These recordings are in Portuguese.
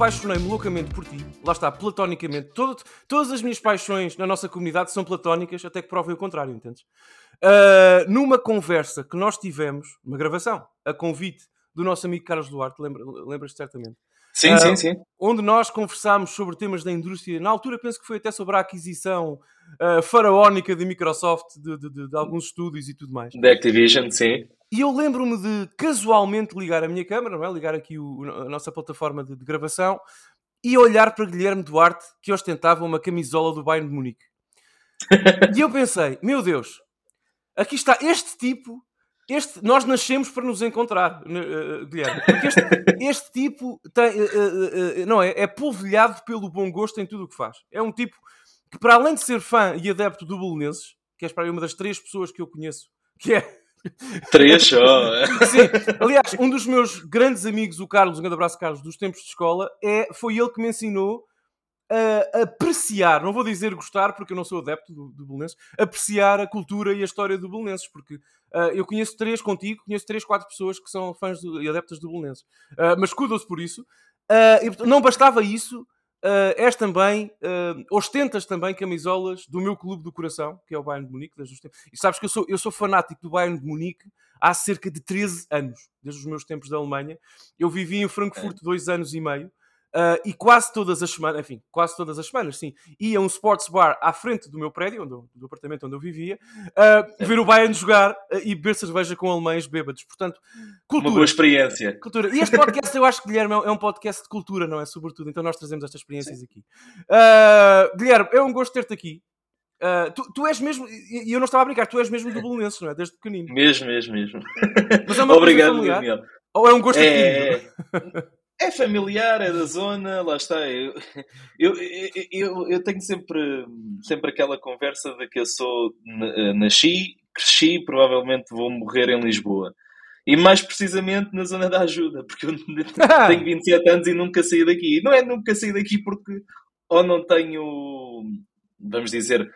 apaixonei-me loucamente por ti, lá está, platonicamente. Todo, todas as minhas paixões na nossa comunidade são platónicas, até que provem o contrário, entendes? Uh, numa conversa que nós tivemos, uma gravação, a convite do nosso amigo Carlos Duarte, lembra, lembras-te certamente? Sim, uh, sim, sim. Onde nós conversámos sobre temas da indústria, na altura penso que foi até sobre a aquisição uh, faraónica da Microsoft, de, de, de, de, alguns estúdios e tudo mais. Da Activision, sim. E eu lembro-me de casualmente ligar a minha câmera, não é? ligar aqui o, a nossa plataforma de, gravação e olhar para Guilherme Duarte, que ostentava uma camisola do Bayern de Munique. e eu pensei, meu Deus, aqui está este tipo este, nós nascemos para nos encontrar, uh, Guilherme. Porque este, este tipo tem, uh, uh, não é, é polvilhado pelo bom gosto em tudo o que faz. É um tipo que, para além de ser fã e adepto do Belenenses, que é para uma das três pessoas que eu conheço, que é. Três. É? Sim, aliás, um dos meus grandes amigos, o Carlos, um grande abraço, Carlos, dos tempos de escola, é, foi ele que me ensinou a apreciar, não vou dizer gostar, porque eu não sou adepto do, do apreciar a cultura e a história do Belenenses, porque uh, eu conheço três contigo, conheço três, quatro pessoas que são fãs do, e adeptas do Belenenses. Uh, mas cuidam-se por isso. Uh, e, não bastava isso, uh, és também, ostentas também camisolas do meu clube do coração, que é o Bayern de Munique, desde os tempos. E sabes que eu sou, eu sou fanático do Bayern de Munique há cerca de 13 anos, desde os meus tempos da Alemanha. Eu vivi em Frankfurt dois anos e meio. Uh, e quase todas as semanas, enfim, quase todas as semanas, sim, ia um sports bar à frente do meu prédio, onde, do apartamento onde eu vivia, uh, ver o Bayern jogar uh, e beber cerveja com alemães bêbados. Portanto, cultura. Uma boa experiência. Cultura. E este podcast, eu acho que, Guilherme, é um podcast de cultura, não é? Sobretudo. Então nós trazemos estas experiências sim. aqui. Guilherme, é um gosto ter-te aqui. Tu, tu, és mesmo, e eu não estava a brincar, tu és mesmo do Belenenses, não é? Desde pequenino. Mesmo, mesmo, mesmo. Mas é uma Obrigado, Daniel. Ou é um gosto é... adquirido? É familiar, é da zona, lá está. Eu, eu, eu, eu, tenho sempre, sempre aquela conversa de que eu sou eh, nasci, cresci, provavelmente vou morrer em Lisboa. E mais precisamente na zona da ajuda, porque eu tenho 27 anos e nunca saí daqui. Não é nunca saí daqui porque ou não tenho, vamos dizer,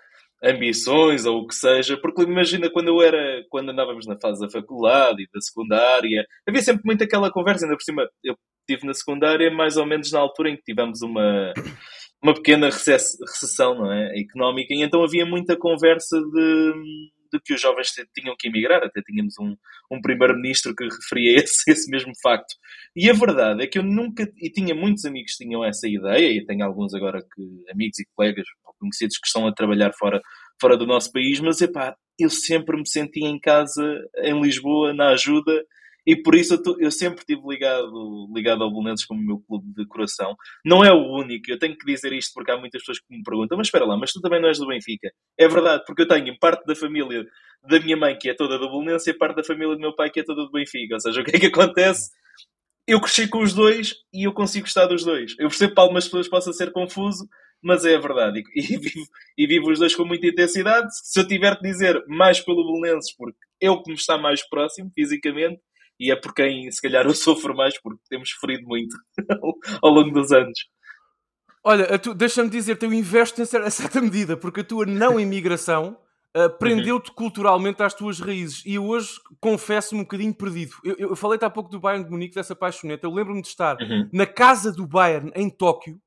ambições ou o que seja, porque imagina quando eu era, quando andávamos na fase da faculdade e da secundária, havia sempre muito aquela conversa, ainda por cima, eu estive na secundária mais ou menos na altura em que tivemos uma, uma pequena recessão não é? económica, e então havia muita conversa de, de que os jovens tinham que emigrar, até tínhamos um, um primeiro-ministro que referia esse, esse mesmo facto. E a verdade é que eu nunca, e tinha muitos amigos que tinham essa ideia, e tenho alguns agora que, amigos e colegas conhecidos que estão a trabalhar fora, fora do nosso país, mas epá, eu sempre me sentia em casa, em Lisboa, na ajuda, e por isso eu, tô, eu, sempre estive ligado, ligado ao Bolonenses como meu clube de coração. Não é o único, eu tenho que dizer isto porque há muitas pessoas que me perguntam, mas espera lá, mas tu também não és do Benfica? É verdade, porque eu tenho parte da família da minha mãe que é toda do Bolonense e parte da família do meu pai que é toda do Benfica. Ou seja, o que é que acontece? Eu cresci com os dois e eu consigo gostar dos dois. Eu percebo que para algumas pessoas possa ser confuso, mas é a verdade. E, e, vivo, e vivo os dois com muita intensidade. Se eu tiver que dizer mais pelo Belenenses, porque é o que me está mais próximo fisicamente, e é por quem se calhar eu sofro mais porque temos sofrido muito ao longo dos anos. Olha, deixa-me dizer-te, eu investo em certa medida, porque a tua não imigração uh, prendeu-te uhum. culturalmente às tuas raízes e hoje confesso-me um bocadinho perdido. Eu, eu falei-te há pouco do Bayern de Munique, dessa paixoneta. Eu lembro-me de estar uhum. na casa do Bayern em Tóquio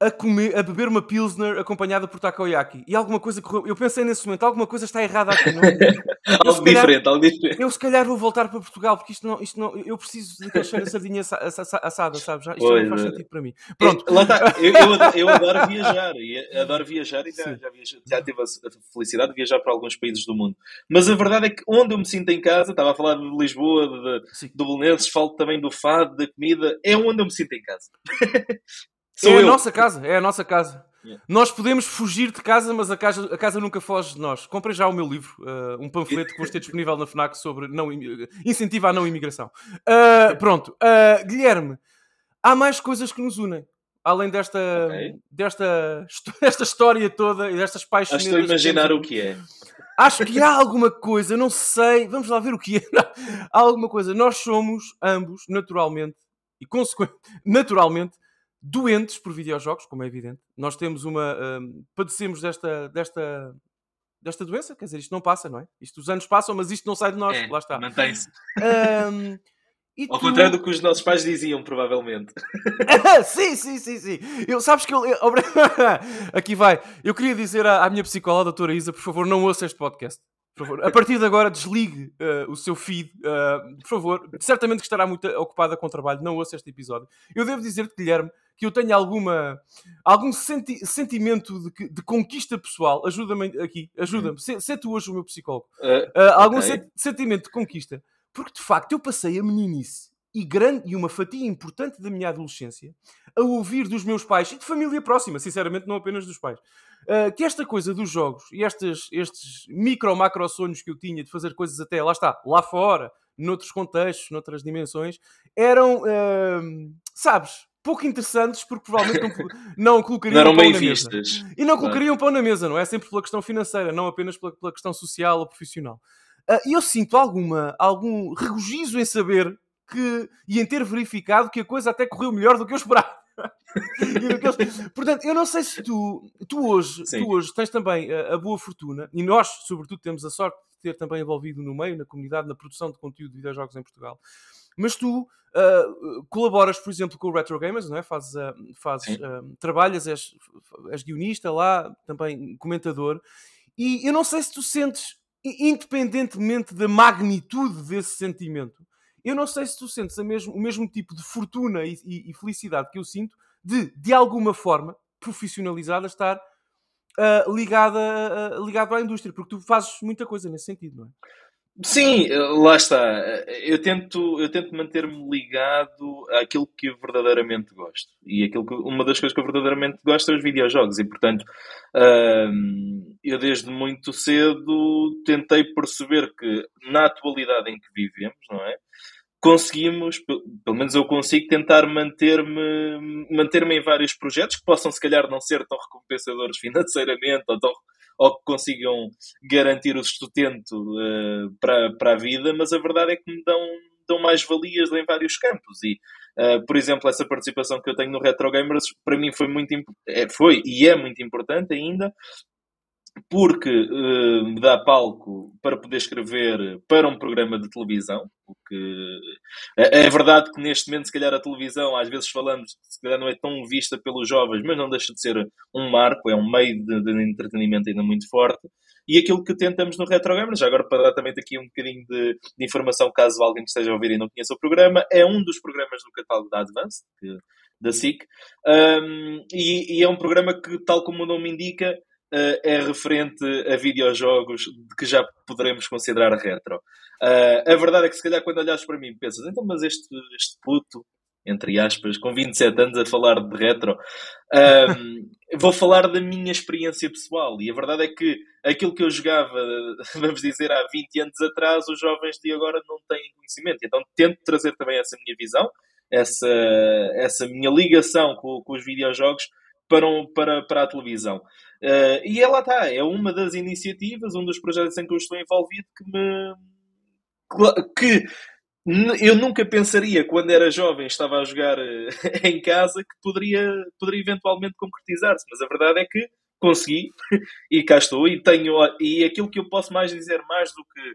a, comer, a beber uma Pilsner acompanhada por takoyaki. E alguma coisa correu. Eu pensei nesse momento, alguma coisa está errada aqui. Não? É? algo calhar, diferente, algo diferente. Eu se calhar vou voltar para Portugal, porque isto não. Isto não eu preciso de cachorro a sardinha assada, sabes? Isto pois, não faz sentido para mim. Pronto. lá está. Eu, eu, eu, adoro viajar. Adoro viajar e já, já, já tive a felicidade de viajar para alguns países do mundo. Mas a verdade é que onde eu me sinto em casa, estava a falar de Lisboa, de, de, do Belenenses, falo também do fado, da comida, é onde eu me sinto em casa. Sou é eu. a nossa casa, é a nossa casa. Yeah. Nós podemos fugir de casa, mas a casa, a casa nunca foge de nós. Comprei já o meu livro, uh, um panfleto que vou ter disponível na FNAC sobre não, incentivo à não imigração. Uh, pronto, uh, Guilherme, há mais coisas que nos unem. Além desta, okay. desta, desta história toda e destas paixões. Estou a imaginar o que é. Acho que há alguma coisa, não sei, vamos lá ver o que é. há alguma coisa. Nós somos ambos, naturalmente, e consequentemente, naturalmente, doentes por videojogos, como é evidente. Nós temos uma. Um, padecemos desta, desta, desta doença, quer dizer, isto não passa, não é? Isto os anos passam, mas isto não sai de nós, é, lá está. Mantém-se. Um, Ao tu... contrário do que os nossos pais diziam, provavelmente. sim, sim, sim, sim. Eu, sabes que eu, eu... Aqui vai. Eu queria dizer à, à minha psicóloga, a doutora Isa, por favor, não ouça este podcast. Por favor. A partir de agora, desligue uh, o seu feed, uh, por favor. Certamente que estará muito ocupada com o trabalho, não ouça este episódio. Eu devo dizer-te, Guilherme, que eu tenho alguma, algum senti sentimento de, de, conquista pessoal. Ajuda-me aqui, ajuda-me. Hum. Sê, tu hoje o meu psicólogo. Uh, algum okay. sentimento de conquista. Porque, de facto, eu passei a meninice e, grande, e uma fatia importante da minha adolescência a ouvir dos meus pais e de família próxima, sinceramente, não apenas dos pais, uh, que esta coisa dos jogos e estes, estes micro, macro sonhos que eu tinha de fazer coisas até, lá está, lá fora, noutros contextos, noutras dimensões, eram, uh, sabes, pouco interessantes porque provavelmente não, não colocariam não pão bem na vistas. mesa. E não colocariam pão na mesa, não é? Sempre pela questão financeira, não apenas pela, pela questão social ou profissional. Uh, e eu sinto alguma, algum regozijo em saber que, e em ter verificado que a coisa até correu melhor do que eu esperava. Portanto, eu não sei se tu, tu, hoje, tu hoje tens também a, a, boa fortuna, e nós, sobretudo, temos a sorte de ter também envolvido no meio, na comunidade, na produção de conteúdo de videojogos em Portugal. Mas tu uh, colaboras, por exemplo, com o Retro Gamers, não é? Fazes, uh, fazes uh, trabalhas, és, és guionista lá, também comentador, e eu não sei se tu sentes, independentemente da magnitude desse sentimento, eu não sei se tu sentes mesmo, o mesmo tipo de fortuna e, e, e, felicidade que eu sinto de, de alguma forma, profissionalizada, estar uh, ligada, uh, ligado à indústria, porque tu fazes muita coisa nesse sentido, não é? Sim, lá está. Eu tento, eu tento manter-me ligado àquilo que eu verdadeiramente gosto. E aquilo que, uma das coisas que eu verdadeiramente gosto é os videojogos. E, portanto, hum, eu desde muito cedo tentei perceber que na atualidade em que vivemos, não é? conseguimos, pelo menos eu consigo tentar manter-me manter-me em vários projetos que possam se calhar não ser tão recompensadores financeiramente ou, tão, ou que consigam garantir o sustento uh, para, para a vida, mas a verdade é que me dão, dão mais valias em vários campos. E uh, por exemplo, essa participação que eu tenho no Retro Gamers para mim foi muito é, foi e é muito importante ainda porque uh, me dá palco para poder escrever para um programa de televisão. Porque é, é, verdade que neste momento, se calhar, a televisão, às vezes falamos, se calhar não é tão vista pelos jovens, mas não deixa de ser um marco, é um meio de, de entretenimento ainda muito forte. E aquilo que tentamos no Retro Gamers, já agora para dar também aqui um bocadinho de, de, informação, caso alguém esteja a ouvir e não conheça o programa, é um dos programas do catálogo da Advance, que, da SIC, um, e, e é um programa que, tal como o nome indica, uh, é referente a videojogos de que já poderemos considerar retro. Uh, a verdade é que se calhar quando olhas para mim pensas, então mas este, este puto, entre aspas, com 27 anos a falar de retro, um, vou falar da minha experiência pessoal. E a verdade é que aquilo que eu jogava, vamos dizer, há 20 anos atrás, os jovens de agora não têm conhecimento. Então tento trazer também essa minha visão, essa, essa minha ligação com, com os videojogos para, um, para, para a televisão. Uh, e ela está, é uma das iniciativas, um dos projetos em que eu estou envolvido que me. que eu nunca pensaria, quando era jovem, estava a jogar eh, em casa, que poderia, poderia eventualmente concretizar-se. Mas a verdade é que consegui e cá estou. E, tenho, e aquilo que eu posso mais dizer, mais do que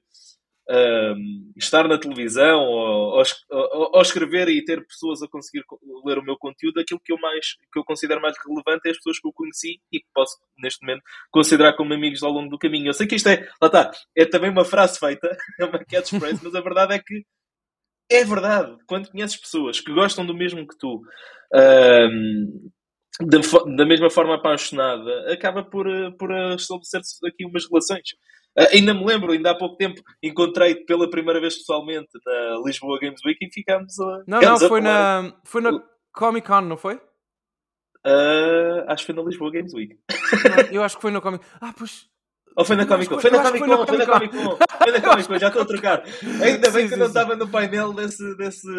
estar na televisão ou, ou, ou, escrever e ter pessoas a conseguir ler o meu conteúdo, aquilo que eu mais que eu considero mais relevante é as pessoas que eu conheci e que posso neste momento considerar como amigos ao longo do caminho. Eu sei que isto é, lá está, é também uma frase feita, é uma catchphrase, mas a verdade é que é verdade. Quando conheces pessoas que gostam do mesmo que tu, da, da, mesma forma apaixonada, acaba por, por estabelecer-se aqui umas relações. Uh, ainda me lembro, ainda há pouco tempo, encontrei-te pela primeira vez pessoalmente na Lisboa Games Week e ficámos a. Não, não, foi na, foi na Comic Con, não foi? Uh, acho que foi na Lisboa Games Week. Não, eu acho que foi na Comic Con. Ah, pois. Ou foi na Comic Con? Foi na Comic Con, foi na Comic Con. Foi na Comic Con, já estou a trocar. Ainda bem que eu não estava no painel desse, desse.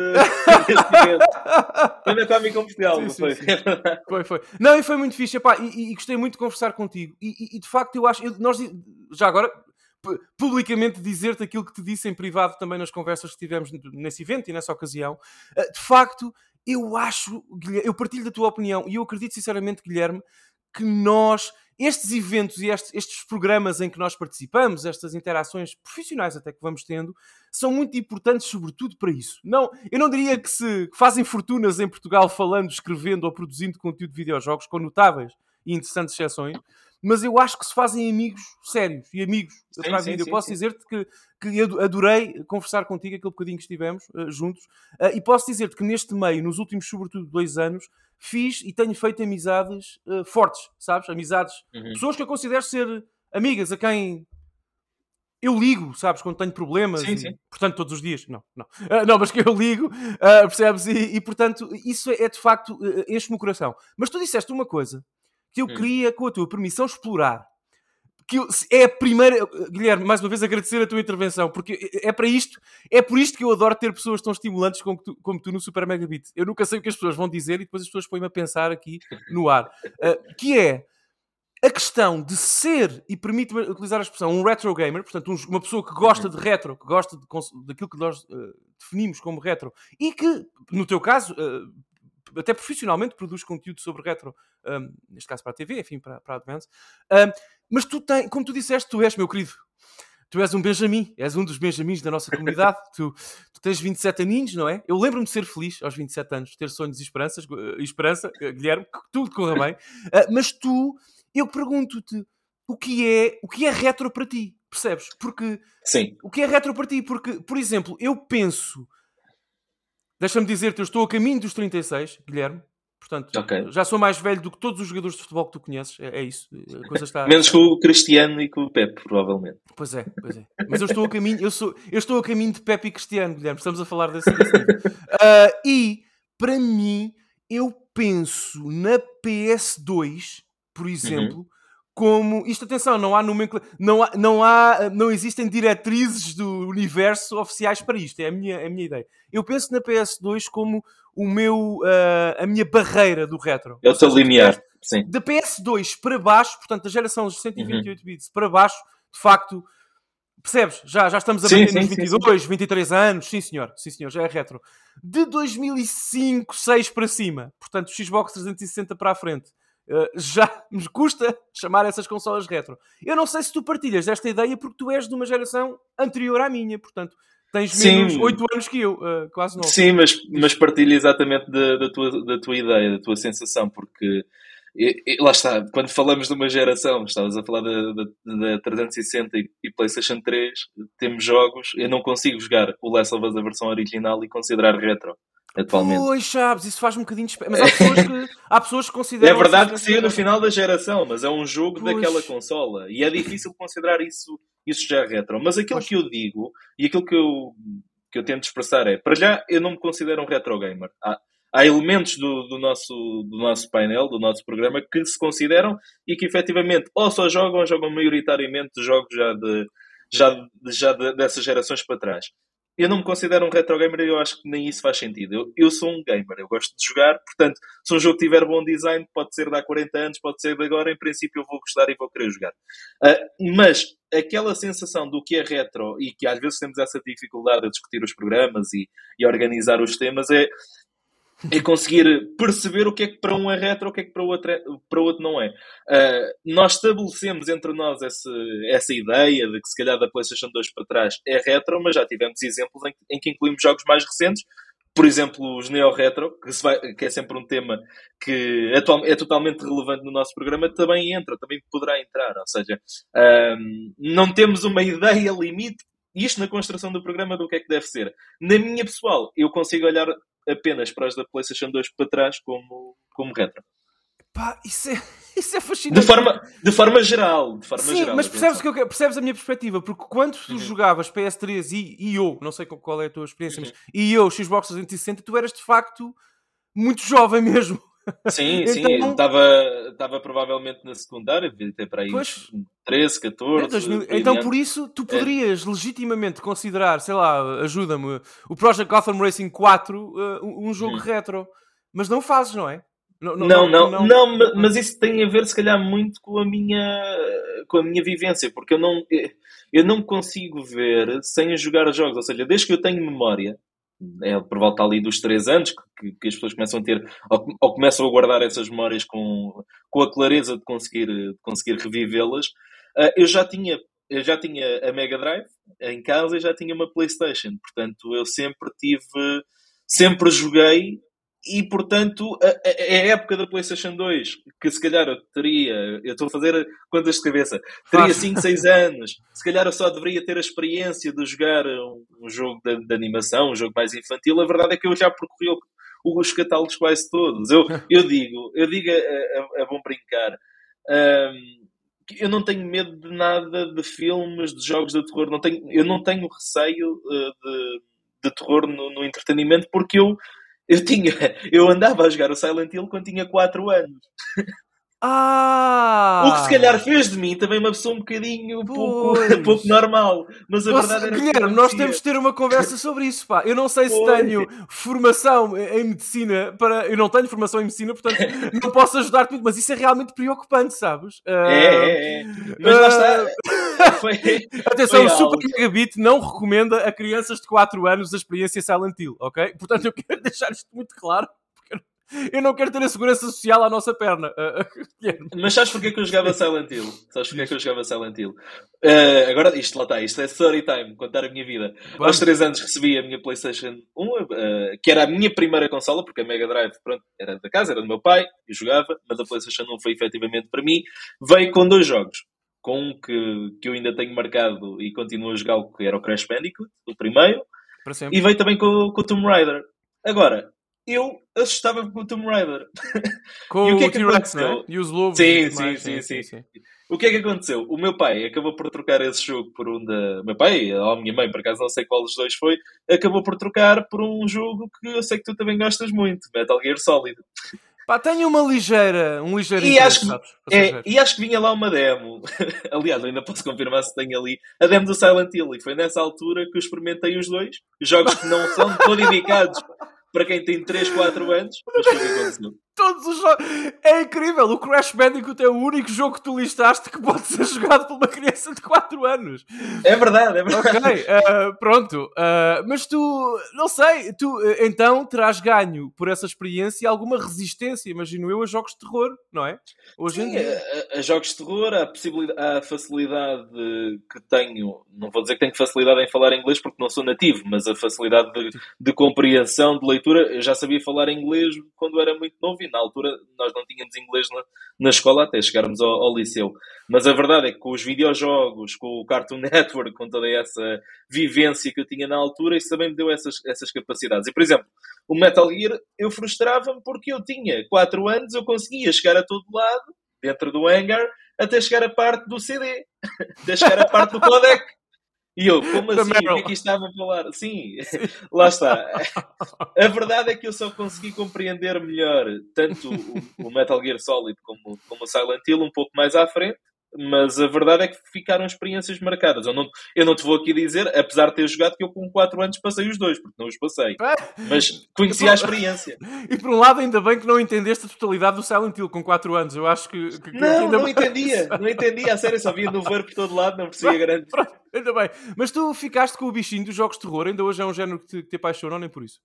Foi na Comic Con Portugal, não foi? Foi, foi. Não, e foi muito fixe. Epá, e, e, gostei muito de conversar contigo. E, e de facto, eu acho. Eu, nós, já agora, publicamente dizer-te aquilo que te disse em privado também nas conversas que tivemos nesse evento e nessa ocasião. Eh, de facto, eu acho, eu partilho da tua opinião e eu acredito sinceramente, Guilherme, que nós estes eventos e estes, estes, programas em que nós participamos, estas interações profissionais até que vamos tendo, são muito importantes, sobretudo para isso. Não, eu não diria que se que fazem fortunas em Portugal falando, escrevendo ou produzindo conteúdo de videojogos, com notáveis e interessantes exceções, mas eu acho que se fazem amigos sérios e amigos sim, para a vida. Sim, eu posso dizer-te que, que adorei conversar contigo aquele bocadinho que estivemos uh, juntos uh, e posso dizer-te que neste meio, nos últimos, sobretudo, dois anos, fiz e tenho feito amizades uh, fortes, sabes? Amizades, uhum. pessoas que eu considero ser amigas, a quem eu ligo, sabes, quando tenho problemas, sim, e, sim. portanto, todos os dias, não, não, uh, não, mas que eu ligo, uh, percebes? E, e, portanto, isso é, é de facto, uh, enche-me o coração. Mas tu disseste uma coisa que eu hum. queria, com a tua permissão, explorar. Que é a primeira, Guilherme, mais uma vez agradecer a tua intervenção, porque é para isto, é por isto que eu adoro ter pessoas tão estimulantes como tu, como tu no Super Megabit. Eu nunca sei o que as pessoas vão dizer e depois as pessoas põem-me a pensar aqui no ar. Uh, que é a questão de ser, e permite-me utilizar a expressão, um retro gamer, portanto, um, uma pessoa que gosta de retro, que gosta de, daquilo que nós uh, definimos como retro, e que, no teu caso, uh, até profissionalmente produz conteúdo sobre retro, um, neste caso para a TV, enfim, para, para a Advance. Um, mas tu tens, como tu disseste, tu és, meu querido, tu és um Benjamin, és um dos Benjamins da nossa comunidade. tu, tu tens 27 aninhos, não é? Eu lembro-me de ser feliz aos 27 anos, ter sonhos e esperanças, uh, esperança, uh, Guilherme, que tudo corra bem. Uh, mas tu, eu pergunto-te, o que é o que é retro para ti? Percebes? Porque Sim. o que é retro para ti? Porque, por exemplo, eu penso Deixa-me dizer-te, eu estou a caminho dos 36, Guilherme. Portanto, okay. já sou mais velho do que todos os jogadores de futebol que tu conheces. É, é isso. A coisa está... Menos com o Cristiano e com o Pepe, provavelmente. Pois é, pois é. Mas eu estou a caminho, eu, sou, eu estou a caminho de Pepe e Cristiano, Guilherme. Estamos a falar desse, desse uh, E, para mim, eu penso na PS2, por exemplo, uhum como isto atenção não há nomenclatura não há, não há não existem diretrizes do universo oficiais para isto é a minha é a minha ideia. Eu penso na PS2 como o meu uh, a minha barreira do retro. É o seu limiar sim. da PS2 para baixo portanto da geração dos 128 uhum. bits para baixo de facto percebes? Já já estamos a bater nos 22 sim, sim. 23 anos sim senhor sim senhor já é retro. De 2005 6 para cima portanto Xbox 360 para a frente já me custa chamar essas consolas retro. Eu não sei se tu partilhas desta ideia porque tu és de uma geração anterior à minha, portanto tens menos Sim. 8 anos que eu, uh, quase 9. Sim, mas, mas partilho exatamente da, da, tua, da tua ideia, da tua sensação, porque e, e, lá está, quando falamos de uma geração, estavas a falar da, da, da 360 e, e, PlayStation 3, temos jogos, eu não consigo jogar o Last of Us a versão original e considerar retro atualmente. Pois, sabes, isso faz um bocadinho de... Mas há pessoas que, há pessoas que consideram... É verdade que saiu no final da geração, mas é um jogo pois. daquela consola. E é difícil considerar isso, isso já retro. Mas aquilo pois. que eu digo, e aquilo que eu, que eu tento expressar é, para já, eu não me considero um retro gamer. Há, há elementos do, do, nosso, do nosso painel, do nosso programa, que se consideram e que efetivamente ou só jogam ou jogam maioritariamente jogos já de já, já de, dessas gerações para trás eu não me considero um retro gamer e eu acho que nem isso faz sentido. Eu, eu sou um gamer, eu gosto de jogar, portanto, se um jogo tiver bom design, pode ser de há 40 anos, pode ser de agora, em princípio eu vou gostar e vou querer jogar. Uh, mas aquela sensação do que é retro e que às vezes temos essa dificuldade a discutir os programas e, e organizar os temas é é conseguir perceber o que é que para um é retro, o que é que para o outro, é, para o outro não é. Uh, nós estabelecemos entre nós essa, essa ideia de que se calhar da PlayStation 2 para trás é retro, mas já tivemos exemplos em, em que incluímos jogos mais recentes, por exemplo, os Neo Retro, que, vai, que, é sempre um tema que atual, é totalmente relevante no nosso programa, também entra, também poderá entrar. Ou seja, um, não temos uma ideia limite, isto na construção do programa, do que é que deve ser. Na minha pessoal, eu consigo olhar apenas para as da PlayStation 2 para trás como, como retro. Pá, isso é, isso é fascinante. De forma, de forma geral. De forma Sim, geral, mas percebes, que eu, percebes a minha perspectiva, porque quando tu uhum. jogavas PS3 e, e eu, não sei qual é a tua experiência, uhum. mas e eu, Xbox 360, tu eras de facto muito jovem mesmo. Sim, então, sim, estava, estava provavelmente na secundária, devia ter para aí pois, 13, 14. 2000, então, por isso, tu é. poderias é. legitimamente considerar, sei lá, ajuda-me, o Project Gotham Racing 4 uh, um jogo hum. retro, mas não fazes, não é? Não não, não, não, não, mas isso tem a ver, se calhar, muito com a minha, com a minha vivência, porque eu não, eu não consigo ver sem jogar jogos, ou seja, desde que eu tenho memória, é por volta ali dos 3 anos que, que as pessoas começam a ter, ou, ou, começam a guardar essas memórias com, com a clareza de conseguir, de conseguir revivê-las. Uh, eu já tinha eu já tinha a Mega Drive em casa e já tinha uma PlayStation, portanto eu sempre tive, sempre joguei e portanto a, a, época da PlayStation 2, que se calhar eu teria, eu estou a fazer contas de cabeça, teria 5, 6 anos, se calhar eu só deveria ter a experiência de jogar um, um jogo de, de, animação, um jogo mais infantil, a verdade é que eu já percorri os catálogos quase todos. Eu, eu digo, eu digo a, a, a bom brincar. Um, eu não tenho medo de nada de filmes, de jogos de terror. Não tenho, eu não tenho receio uh, de, de terror no, no, entretenimento porque eu, eu tinha, eu andava a jogar o Silent Hill quando tinha 4 anos. Ah! O que se calhar fez de mim também uma pessoa um bocadinho pouco, pouco normal. Mas a Nossa, verdade era Guilherme, nós temos de ter uma conversa sobre isso, pá. Eu não sei se tenho formação em medicina para. Eu não tenho formação em medicina, portanto não posso ajudar-te muito, mas isso é realmente preocupante, sabes? Uh... É, é, é. Mas lá está. Uh... Foi... Atenção, foi o Super Megabit não recomenda a crianças de 4 anos a experiência Silent Hill, ok? Portanto, eu quero deixar isto muito claro. Eu não quero ter a segurança social à nossa perna. Mas sabes porquê que eu jogava Silent Hill? Sabes porquê que eu jogava Silent Hill? Uh, agora, isto lá está, isto é story time, contar a minha vida. Vamos. Aos 3 anos recebi a minha PlayStation 1, uh, que era a minha primeira consola, porque a Mega Drive, pronto, era da casa, era do meu pai, eu jogava, mas a PlayStation 1 foi efetivamente para mim. Veio com dois jogos. Com um que, que eu ainda tenho marcado e continuo a jogar, que era o Crash Bandicoot, o primeiro. E veio também com, com o Tomb Raider. Agora, eu assustava com o Tomb Raider. Com e o, que é que T-Rex, né? E os lobos. Sim, sim, sim, sim, sim, O que é que aconteceu? O meu pai acabou por trocar esse jogo por um da. Meu pai, ou a minha mãe, por acaso não sei qual dos dois foi, acabou por trocar por um jogo que eu sei que tu também gostas muito, Metal Gear Solid. Pá, tenho uma ligeira, um ligeiro e acho, que, sabes, é, e acho que vinha lá uma demo. Aliás, ainda posso confirmar se tem ali a demo do Silent Hill. E foi nessa altura que eu experimentei os dois. Jogos que não são todos indicados para quem tem 3, 4 anos. Mas foi o que aconteceu todos os jogos. É incrível. O Crash Bandicoot é o único jogo que tu listaste que pode ser jogado por uma criança de 4 anos. É verdade, é verdade. Ok, uh, pronto. Uh, mas tu, não sei, tu uh, então terás ganho por essa experiência alguma resistência, imagino eu, a jogos de terror, não é? Hoje Sim, em dia. A, a, jogos de terror, a, possibilidade, a facilidade que tenho, não vou dizer que tenho facilidade em falar inglês porque não sou nativo, mas a facilidade de, de compreensão, de leitura, eu já sabia falar inglês quando era muito novo na altura nós não tínhamos inglês na, na escola até chegarmos ao, ao, liceu. Mas a verdade é que com os videojogos, com o Cartoon Network, com toda essa vivência que eu tinha na altura, isso também me deu essas, essas capacidades. E, por exemplo, o Metal Gear, eu frustrava-me porque eu tinha 4 anos, eu conseguia chegar a todo lado, dentro do hangar, até chegar a parte do CD, até chegar a parte do codec. E eu, como assim? O que é que estava a falar? Sim, lá está. A verdade é que eu só consegui compreender melhor tanto o, Metal Gear Solid como, como o Silent Hill um pouco mais à frente mas a verdade é que ficaram experiências marcadas. Eu não, eu não te vou aqui dizer, apesar de ter jogado, que eu com 4 anos passei os dois, porque não os passei. Mas conheci a experiência. E por um lado, ainda bem que não entendeste a totalidade do Silent Hill com 4 anos. Eu acho que. que não, não entendia. Não entendia. A sério, só via no ver por todo lado, não percebia grande. Ainda bem. Mas tu ficaste com o bichinho dos jogos de terror, ainda hoje é um género que te, que te apaixona, nem por isso?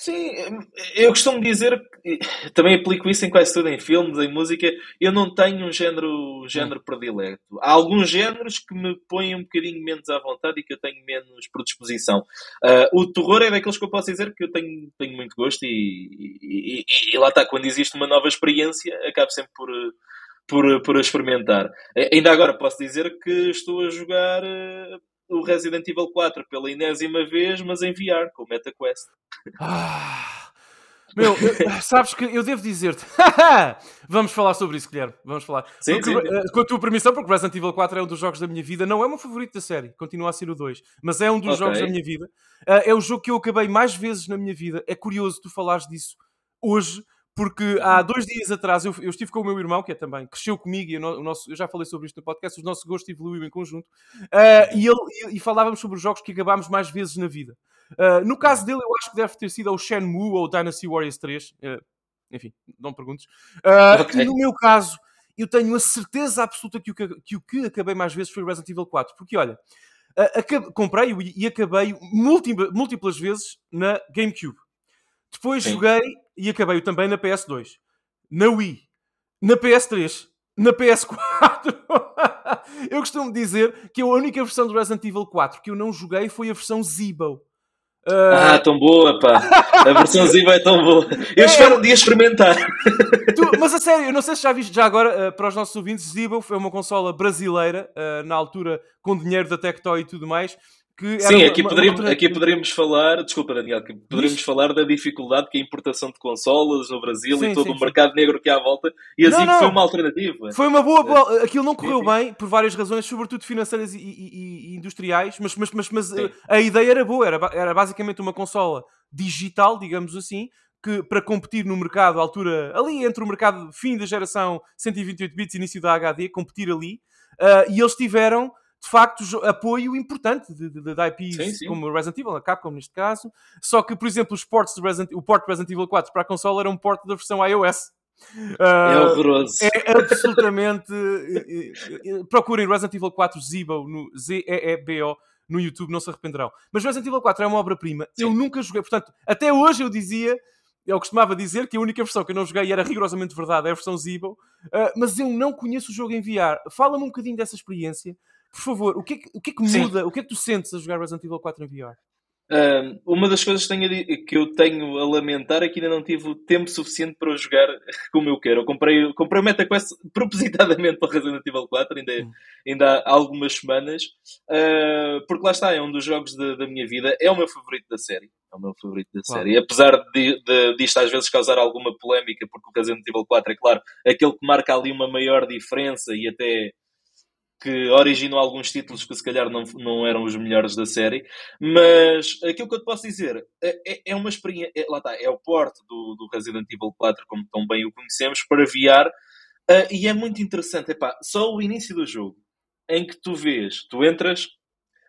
Sim, eu costumo dizer, também aplico isso em quase tudo, em filmes, em música, eu não tenho um género, género predileto. Há alguns géneros que me põem um bocadinho menos à vontade e que eu tenho menos predisposição. Uh, o terror é daqueles que eu posso dizer que eu tenho, tenho muito gosto e, e, e, e lá está, quando existe uma nova experiência, acabo sempre por, por, por experimentar. Ainda agora posso dizer que estou a jogar uh, o Resident Evil 4 pela enésima vez, mas em VR, com o MetaQuest. Ah, meu, eu, sabes que eu devo dizer-te. Vamos falar sobre isso, Guilherme. Vamos falar. Sim, porque, sim. Uh, com a tua permissão, porque Resident Evil 4 é um dos jogos da minha vida. Não é o meu favorito da série, continua a ser o 2, mas é um dos okay. jogos da minha vida. Uh, é o jogo que eu acabei mais vezes na minha vida. É curioso tu falares disso hoje porque há dois dias atrás eu, eu, estive com o meu irmão, que é também, cresceu comigo, e o nosso, eu já falei sobre isto no podcast, o nosso gosto evoluiu em conjunto, uh, e, ele, e, e, falávamos sobre os jogos que acabámos mais vezes na vida. Uh, no caso dele, eu acho que deve ter sido o Shenmue ou o Dynasty Warriors 3, uh, ah, enfim, não perguntes. Okay. No meu caso, eu tenho a certeza absoluta que o que, que o que acabei mais vezes foi o Resident Evil 4, porque olha, comprei e acabei múltiplas vezes na GameCube. Depois Sim. joguei e acabei também na PS2, na Wii, na PS3, na PS4. eu costumo dizer que a única versão do Resident Evil 4 que eu não joguei foi a versão Zibo. Uh... Ah, tão boa, pá! A versão Zibo é tão boa. Eu é, espero um dia experimentar. Tu, mas a sério, eu não sei se já viste já agora, uh, para os nossos ouvintes, Zibo foi uma consola brasileira, uh, na altura com dinheiro da Tectoy e tudo mais, Sim, aqui, uma, poderíamos, uma... aqui poderíamos falar, desculpa Daniel, poderíamos Isso. falar da dificuldade que é a importação de consolas no Brasil sim, e todo sim, o mercado negro que há à volta e assim não, não. foi uma alternativa. Foi uma boa, boa. aquilo não correu bem por várias razões, sobretudo financeiras e, e, e industriais, mas, mas, mas, mas eh, a ideia era boa, era, era basicamente uma consola digital, digamos assim, que para competir no mercado, à altura, ali entre o mercado fim da geração 128 bits início da HD, competir ali, uh, e eles tiveram de facto, apoio importante de, de, de IPs sim, sim. como Resident Evil, a Capcom neste caso. Só que, por exemplo, os ports de Resident, o port de Resident Evil 4 para a console era um port da versão iOS. Uh, é ah, horroroso. É absolutamente. procurem Resident Evil 4 Zibo no Z-E-E-B-O no YouTube, não se arrependerão. Mas Resident Evil 4 é uma obra-prima. Eu nunca joguei, portanto, até hoje eu dizia eu costumava dizer que a única versão que eu não joguei e era rigorosamente verdade é a versão Zibo, uh, mas eu não conheço o jogo em VR. Fala-me um bocadinho dessa experiência, por favor, o que é que, o que, é que muda? Sim. O que é que tu sentes a jogar Resident Evil 4 em VR? Um, uma das coisas que, tenho, que eu tenho a lamentar é que ainda não tive o tempo suficiente para jogar como eu quero. Eu comprei, comprei o MetaQuest propositadamente para Resident Evil 4, ainda, hum. ainda há algumas semanas, uh, porque lá está, é um dos jogos de, da minha vida, é o meu favorito da série. É o meu favorito da série. Apesar de, de, disto às vezes causar alguma polémica, porque o Resident Evil 4 é claro, aquele que marca ali uma maior diferença e até que originou alguns títulos que se calhar não, não eram os melhores da série, mas aquilo que eu te posso dizer é, é, é uma experiência, é, lá está, é o porte do, do Resident Evil 4, como tão bem o conhecemos, para VR, uh, e é muito interessante, epá, só o início do jogo, em que tu vês, tu entras,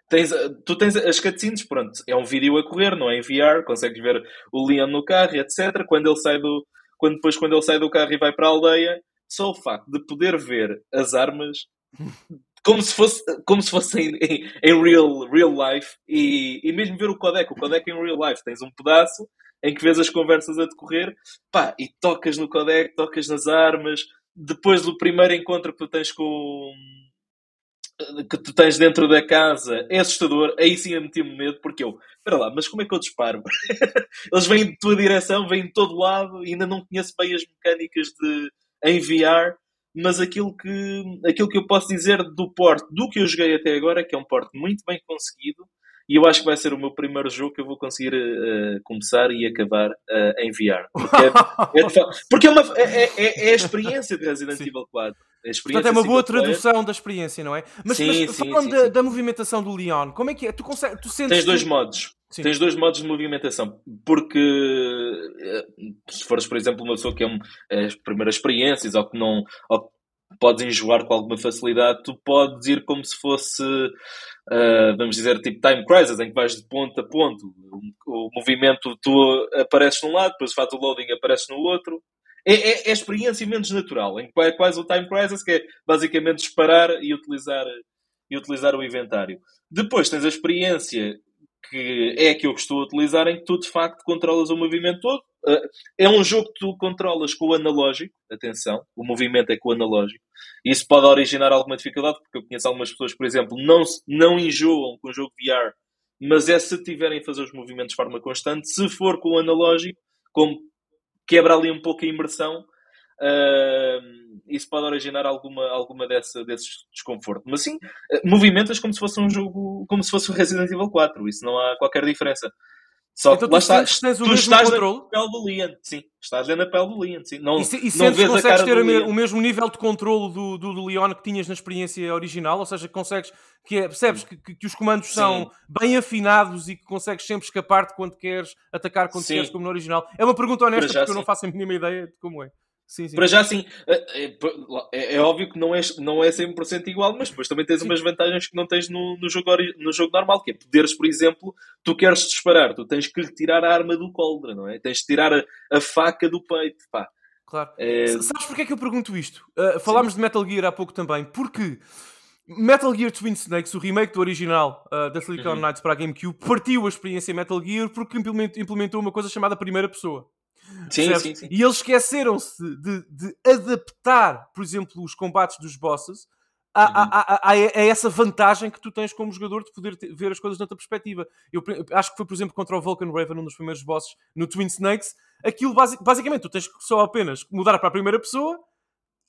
tens, tu tens as cutscenes, pronto, é um vídeo a correr, não é em VR, consegues ver o Leon no carro, etc, quando ele sai do, quando, depois quando ele sai do carro e vai para a aldeia, só o facto de poder ver as armas como se fosse, como se fosse em, em, em, real, real life e, e mesmo ver o codec, o codec em real life, tens um pedaço em que vês as conversas a decorrer, pá, e tocas no codec, tocas nas armas, depois do primeiro encontro que tu tens com que tu tens dentro da casa é assustador, aí sim eu meti-me medo, porque eu, espera lá, mas como é que eu disparo? Eles vêm de tua direção, vêm de todo lado, ainda não conheço bem as mecânicas de enviar, mas aquilo que, aquilo que eu posso dizer do porte, do que eu joguei até agora, é que é um porte muito bem conseguido, e eu acho que vai ser o meu primeiro jogo que eu vou conseguir uh, começar e acabar uh, em VR. Porque, é, é, porque é, uma, é, é, é, a experiência de Resident sim. Evil 4. Portanto, é uma boa tradução da experiência, não é? Mas, sim, mas sim, falando da, da, movimentação do Leon, como é que é? Tu, consegue, tu sentes. Tens dois modos. Sim. Tens dois modos de movimentação. Porque eh, se fores, por exemplo, uma pessoa que é, um, é as primeiras experiências ou que não ou podes enjoar com alguma facilidade, tu podes ir como se fosse, uh, vamos dizer, tipo Time Crisis, em que vais de ponto a ponto. O, o movimento, tu apareces num lado, depois faz o loading, apareces no outro. É, é, é experiência menos natural, em que é quase o Time Crisis, que é basicamente disparar e utilizar, e utilizar o inventário. Depois tens a experiência que é a que eu estou a utilizar, em que tu de facto controlas o movimento todo. Uh, é um jogo que tu controlas com o analógico, atenção, o movimento é com o analógico. Isso pode originar alguma dificuldade, porque eu conheço algumas pessoas, por exemplo, não, não enjoam com o jogo VR, mas é se tiverem a fazer os movimentos de forma constante. Se for com o analógico, como quebra ali um pouco a imersão, Uh, isso pode originar alguma, alguma dessa, desses desconforto. Mas sim, uh, movimentas como se fosse um jogo, como se fosse o Resident Evil 4. Isso não há qualquer diferença. Só então, que lá está, tu estás controle? na pele do Leon, sim. Estás na pele do Leon, sim. Não, e, se, e não vês consegues ter o mesmo nível de controle do, do, do, Leon que tinhas na experiência original? Ou seja, consegues, que é, percebes que, que, que, os comandos sim. são bem afinados e que consegues sempre escapar-te quando queres, atacar quando sim. queres, como no original? É uma pergunta honesta, porque sim. eu não faço a mínima ideia de como é. Sim, sim. Para já, sim, é, é, é, é, óbvio que não é, não é 100% igual, mas depois também tens sim. umas vantagens que não tens no, no, jogo, no jogo normal, que é poderes, por exemplo, tu queres disparar, tu tens que lhe tirar a arma do coldre, não é? Tens de tirar a, a faca do peito, pá. Claro. É... Sabes porquê é que eu pergunto isto? Uh, falámos sim. de Metal Gear há pouco também, porque Metal Gear Twin Snakes, o remake do original uh, da Silicon Uhum. Knights para a GameCube, partiu a experiência Metal Gear porque implement- implementou uma coisa chamada primeira pessoa. Sim, sim, sim. E eles esqueceram-se de, de adaptar, por exemplo, os combates dos bosses a, a- a- a- a essa vantagem que tu tens como jogador de poder te- ver as coisas noutra perspectiva. Eu pre- acho que foi, por exemplo, contra o Vulcan Raven, um dos primeiros bosses no Twin Snakes. Aquilo, basi- basicamente, tu tens que só apenas mudar para a primeira pessoa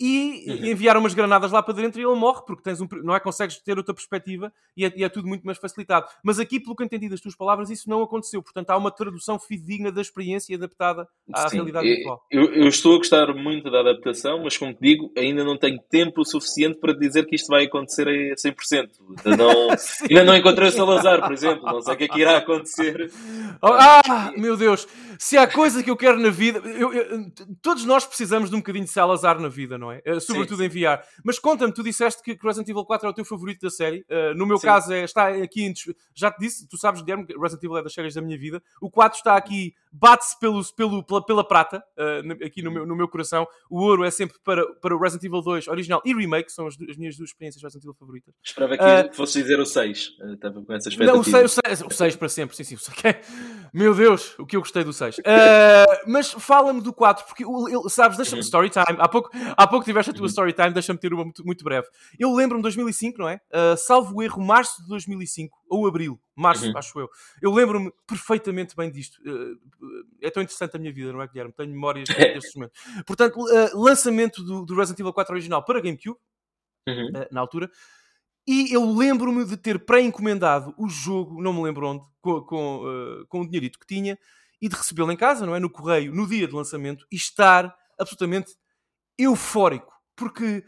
e Uhum. enviar umas granadas lá para dentro e ele morre, porque tens um, não é? Consegues ter outra perspectiva e é, e é tudo muito mais facilitado. Mas aqui, pelo que eu entendi das tuas palavras, isso não aconteceu. Portanto, há uma tradução fidedigna da experiência adaptada à Sim, realidade eu- virtual. Eu, eu estou a gostar muito da adaptação, mas como te digo, ainda não tenho tempo suficiente para dizer que isto vai acontecer a 100%. Ainda não, ainda não encontrei o Salazar, por exemplo. Não sei o que é que irá acontecer. Ah, meu Deus! Se há coisa que eu quero na vida, eu- eu- todos nós precisamos de um bocadinho de Salazar na vida, não é? Eh, Sobretudo Sim, em VR. Mas conta-me, tu disseste que Resident Evil 4 é o teu favorito da série. Eh, no meu Sim. caso, é, está aqui em. Já te disse, tu sabes, Guilherme, que Resident Evil é das séries da minha vida. O 4 está aqui, bate-se pelo, pelo, pela, pela prata, na- aqui no meu, no meu coração. O ouro é sempre para, para o Resident Evil 2 original e remake, são as, as minhas duas experiências Resident Evil favoritas. Esperava que Ah. fosse dizer o 6. Eh, Estava com essa Não, o expectativa. 6, o 6 para sempre, sim, sim. o seis. Meu Deus, o que eu gostei do 6. mas fala-me do 4, porque o- ele- sabes, deixa-me Uhum. story time. Há pouco, há pouco tiveste a tua Uhum. story time, deixa-me ter uma muito, muito breve. Eu lembro-me de 2005, não é? Ah, salvo o erro, março de 2005, ou abril, março, Uhum. acho eu. Eu lembro-me perfeitamente bem disto. Ah, é tão interessante a minha vida, não é, Guilherme? Tenho memórias destes momentos. Portanto, ah, lançamento do, do Resident Evil 4 original para GameCube, Uhum. eh, na altura. E eu lembro-me de ter pré-encomendado o jogo, não me lembro onde, com, com, eh, com o dinheirito que tinha, e de recebê-lo em casa, não é? No correio, no dia de lançamento, e estar absolutamente eufórico. Porque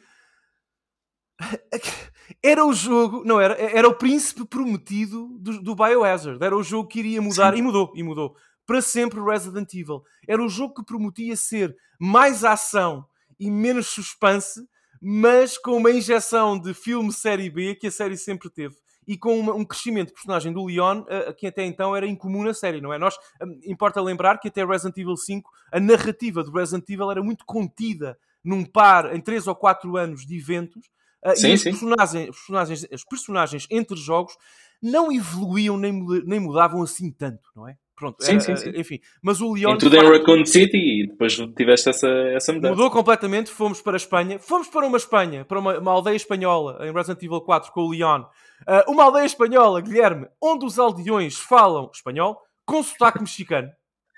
era o jogo, não era? Era o príncipe prometido do, do Biohazard. Era o jogo que iria mudar, Sim. e mudou, e mudou. Para sempre o Resident Evil. Era o jogo que prometia ser mais ação e menos suspense, mas com uma injeção de filme série B que a série sempre teve. E com uma- um crescimento de personagem do Leon, eh, que até então era incomum na série, não é? Nós, hum, importa lembrar que até Resident Evil 5, a narrativa do Resident Evil era muito contida num par, em 3 ou 4 anos de eventos, eh, Sim, e os sim. personagens, os personagens, os personagens entre jogos não evoluíam nem, nem mudavam assim tanto, não é? Pronto, Sim, era, sim, sim. eh, enfim. Mas o Leon. Tudo em Raccoon City e depois tiveste essa, essa mudança. Mudou completamente, fomos para a Espanha. Fomos para uma Espanha, para uma, uma aldeia espanhola em Resident Evil 4 com o Leon. Ah, uma aldeia espanhola, Guilherme, onde os aldeões falam espanhol com sotaque mexicano.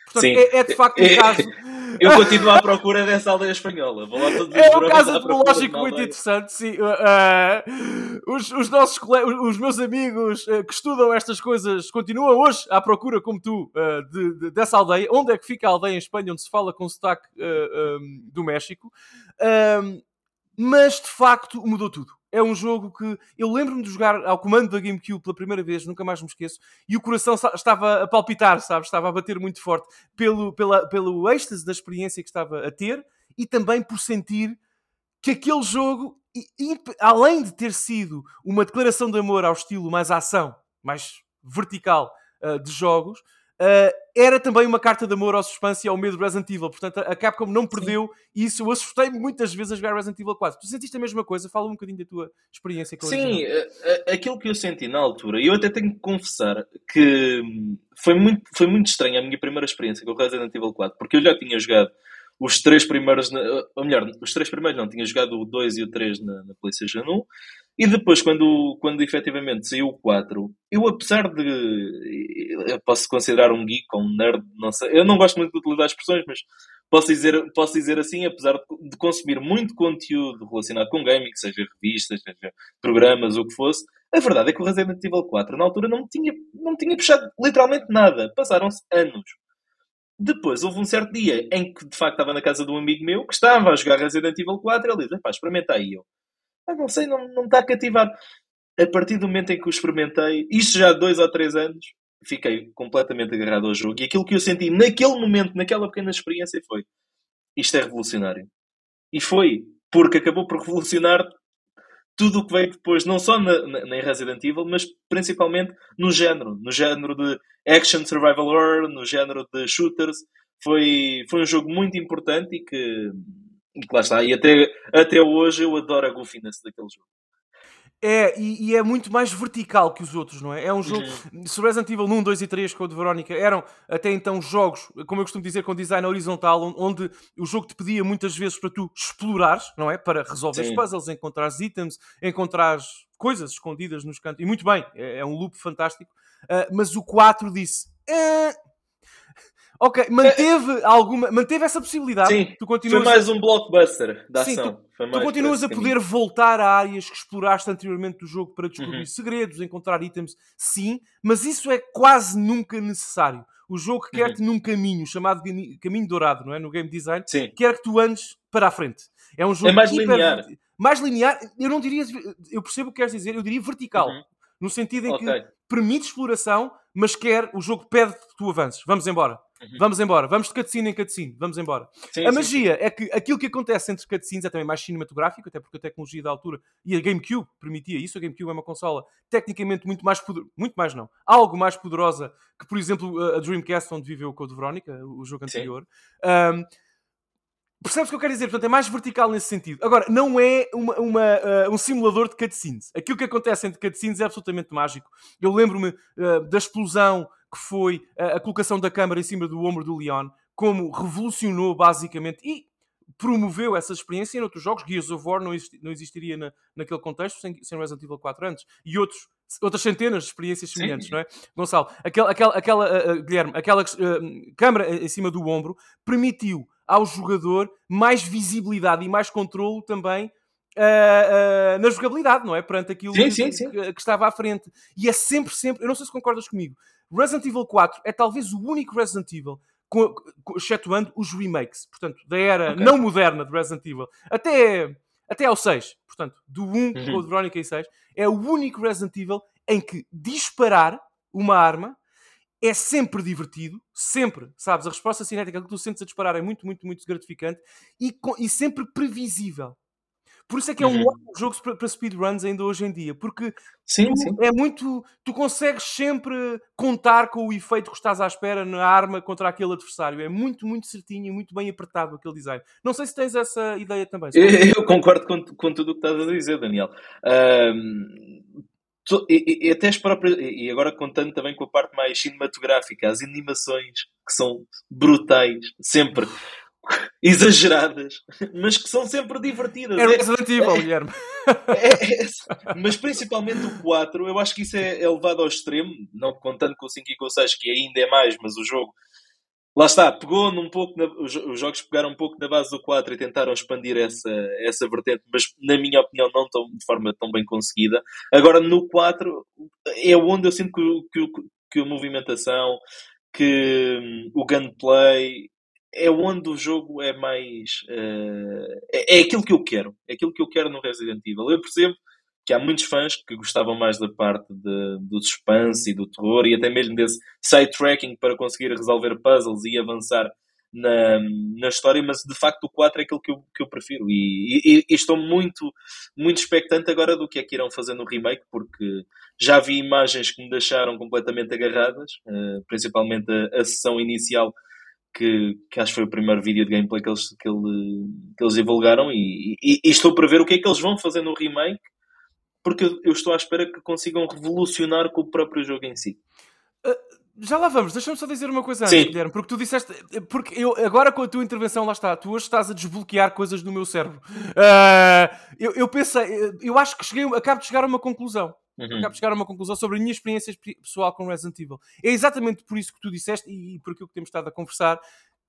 Portanto, Sim. é, é de facto um É- caso. Eu continuo à procura dessa aldeia espanhola. Vou lá todos os É um caso etnológico muito interessante, sim. Ah, os, os nossos os meus amigos ah, que estudam estas coisas continuam hoje à procura, como tu, ah, de- de- dessa aldeia. Onde é que fica a aldeia em Espanha onde se fala com sotaque ah, ah, do México? Mas de facto mudou tudo. É um jogo que eu lembro-me de jogar ao comando da GameCube pela primeira vez, nunca mais me esqueço, e o coração estava a palpitar, sabes? Estava a bater muito forte pelo, pela, pelo êxtase da experiência que estava a ter e também por sentir que aquele jogo, além de ter sido uma declaração de amor ao estilo mais ação, mais vertical ah, de jogos, ah, era também uma carta de amor ao suspense e ao medo de Resident Evil. Portanto, a Capcom não perdeu isso. Eu assustei-me muitas vezes a jogar Resident Evil 4. Tu sentiste a mesma coisa? Fala um bocadinho da tua experiência com o Sim, a- a- aquilo que eu senti na altura, e eu até tenho que confessar que hum, foi muito, foi muito estranha a minha primeira experiência com o Resident Evil 4, porque eu já tinha jogado os três primeiros, na- ou melhor, os três primeiros não, tinha jogado o 2 e o 3 na, na PlayStation 1, e depois, quando, quando efetivamente saiu o 4, eu apesar de. Eu posso considerar um geek ou um nerd, não sei. Eu não gosto muito de utilizar expressões, mas posso dizer, posso dizer assim, apesar de, consumir muito conteúdo relacionado com gaming, seja revistas, seja programas, o que fosse, a verdade é que o Resident Evil 4 na altura não tinha, não tinha puxado literalmente nada. Passaram-se anos. Depois houve um certo dia em que de facto estava na casa de um amigo meu que estava a jogar Resident Evil 4 e ele disse: pá, experimenta aí. Eu, ah, não sei, não, não está a cativar. A partir do momento em que o experimentei, isto já há dois ou três anos, fiquei completamente agarrado ao jogo. E aquilo que eu senti naquele momento, naquela pequena experiência, foi: isto é revolucionário. E foi, porque acabou por revolucionar tudo o que veio depois, não só na, na, em Resident Evil, mas principalmente no género, no género de action survival horror, no género de shooters. Foi, foi um jogo muito importante e que, e que lá está. E até, até hoje eu adoro a goofiness daquele jogo. É, e, e, é muito mais vertical que os outros, não é? É um jogo. Uhum. Se Resident Evil 1, 2 e 3 com o de Verónica eram até então jogos, como eu costumo dizer, com design horizontal, onde o jogo te pedia muitas vezes para tu explorares, não é? Para resolver puzzles, encontrar itens, encontrar coisas escondidas nos cantos. E muito bem, é, é um loop fantástico. Uh, mas o 4 disse. Eh, Ok, manteve alguma, manteve essa possibilidade. Sim, tu continuas foi mais um blockbuster da Sim, ação. Tu, tu continuas a poder voltar a áreas que exploraste anteriormente do jogo para descobrir uhum. segredos, encontrar itens, sim, mas isso é quase nunca necessário. O jogo quer-te uhum. num caminho chamado caminho dourado, não é? No game design, sim. quer que tu andes para a frente. É um jogo é mais hiper... linear. Mais linear, eu não diria, eu percebo o que queres dizer, eu diria vertical. Uhum. No sentido em okay. que permite exploração, mas quer, o jogo pede que tu avances. Vamos embora. Uhum. Vamos embora, vamos de cutscene em cutscene, vamos embora. Sim, a sim, magia sim. é que aquilo que acontece entre cutscenes é também mais cinematográfico, até porque a tecnologia da altura e a GameCube permitia isso. A GameCube é uma consola tecnicamente muito mais poderosa, muito mais não, algo mais poderosa que, por exemplo, a Dreamcast, onde viveu o Code Veronica, o jogo anterior. Um, Percebes o que eu quero dizer? Portanto, é mais vertical nesse sentido. Agora, não é uma, uma, uh, um simulador de cutscenes. Aquilo que acontece entre cutscenes é absolutamente mágico. Eu lembro-me uh, da explosão que foi a, a colocação da câmara em cima do ombro do Leon, como revolucionou basicamente e promoveu essa experiência em outros jogos. Gears of War não, existi, não existiria na, naquele contexto sem, sem Resident Evil 4 antes. E outros, outras centenas de experiências semelhantes, Sim. não é? Gonçalo, aquela, aquela, aquela uh, Guilherme, aquela uh, câmara em cima do ombro permitiu ao jogador mais visibilidade e mais controle também Uh, uh, na jogabilidade, não é? Perante aquilo sim, que, sim, sim. Que, que, estava à frente. E é sempre, sempre. Eu não sei se concordas comigo. Resident Evil 4 é talvez o único Resident Evil, com, com, excetuando os remakes, portanto, da era okay. não moderna de Resident Evil, até, até ao 6, portanto, do 1 uhum. com o Veronica e 6, é o único Resident Evil em que disparar uma arma é sempre divertido, sempre, sabes? A resposta cinética que tu sentes a disparar é muito, muito, muito gratificante e, e sempre previsível. Por isso é que é um uhum. ótimo jogo para, speedruns ainda hoje em dia, porque sim, sim. é muito. Tu consegues sempre contar com o efeito que estás à espera na arma contra aquele adversário. É muito, muito certinho e muito bem apertado aquele design. Não sei se tens essa ideia também. Eu, eu, concordo com, com tudo o que estás a dizer, Daniel. Um, e, e, até as próprias, e agora contando também com a parte mais cinematográfica, as animações que são brutais, sempre exageradas, mas que são sempre divertidas. É Resident Evil, é, Guilherme. É, é, mas principalmente o 4, eu acho que isso é, é levado ao extremo, não contando com o 5 e com o 6, que ainda é mais, mas o jogo. Lá está, pegou num pouco, na, os, jogos pegaram um pouco na base do 4 e tentaram expandir essa, essa vertente, mas na minha opinião não tão, de forma tão bem conseguida. Agora no 4 é onde eu sinto que, que, que a movimentação, que hum, o gunplay é onde o jogo é mais. Uh, é, é aquilo que eu quero. É aquilo que eu quero no Resident Evil. Eu percebo que há muitos fãs que gostavam mais da parte de, do suspense e do terror e até mesmo desse side tracking para conseguir resolver puzzles e avançar na, na história, mas de facto o 4 é aquilo que eu, que eu prefiro e, e, e, estou muito, muito expectante agora do que é que irão fazer no remake, porque já vi imagens que me deixaram completamente agarradas, uh, principalmente a, a sessão inicial que, que acho que foi o primeiro vídeo de gameplay que eles, que, ele, que eles divulgaram e, e, e, estou para ver o que é que eles vão fazer no remake porque eu estou à espera que consigam revolucionar com o próprio jogo em si. Uh, já lá vamos, deixa-me só dizer uma coisa antes, Guilherme, porque tu disseste, porque eu agora com a tua intervenção lá está, tu hoje estás a desbloquear coisas no meu cérebro. Uh, eu, eu pensei, eu acho que cheguei, acabo de chegar a uma conclusão. Uhum. Acabo de chegar a uma conclusão sobre a minha experiência pessoal com Resident Evil. É exatamente por isso que tu disseste e por aquilo que temos estado a conversar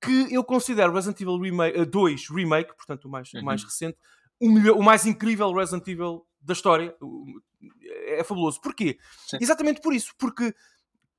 que eu considero Resident Evil Remake, uh, 2 Remake, portanto o mais, uhum. o mais recente, o, melhor, o mais incrível Resident Evil da história. É fabuloso. Porquê? Sim. Exatamente por isso. Porque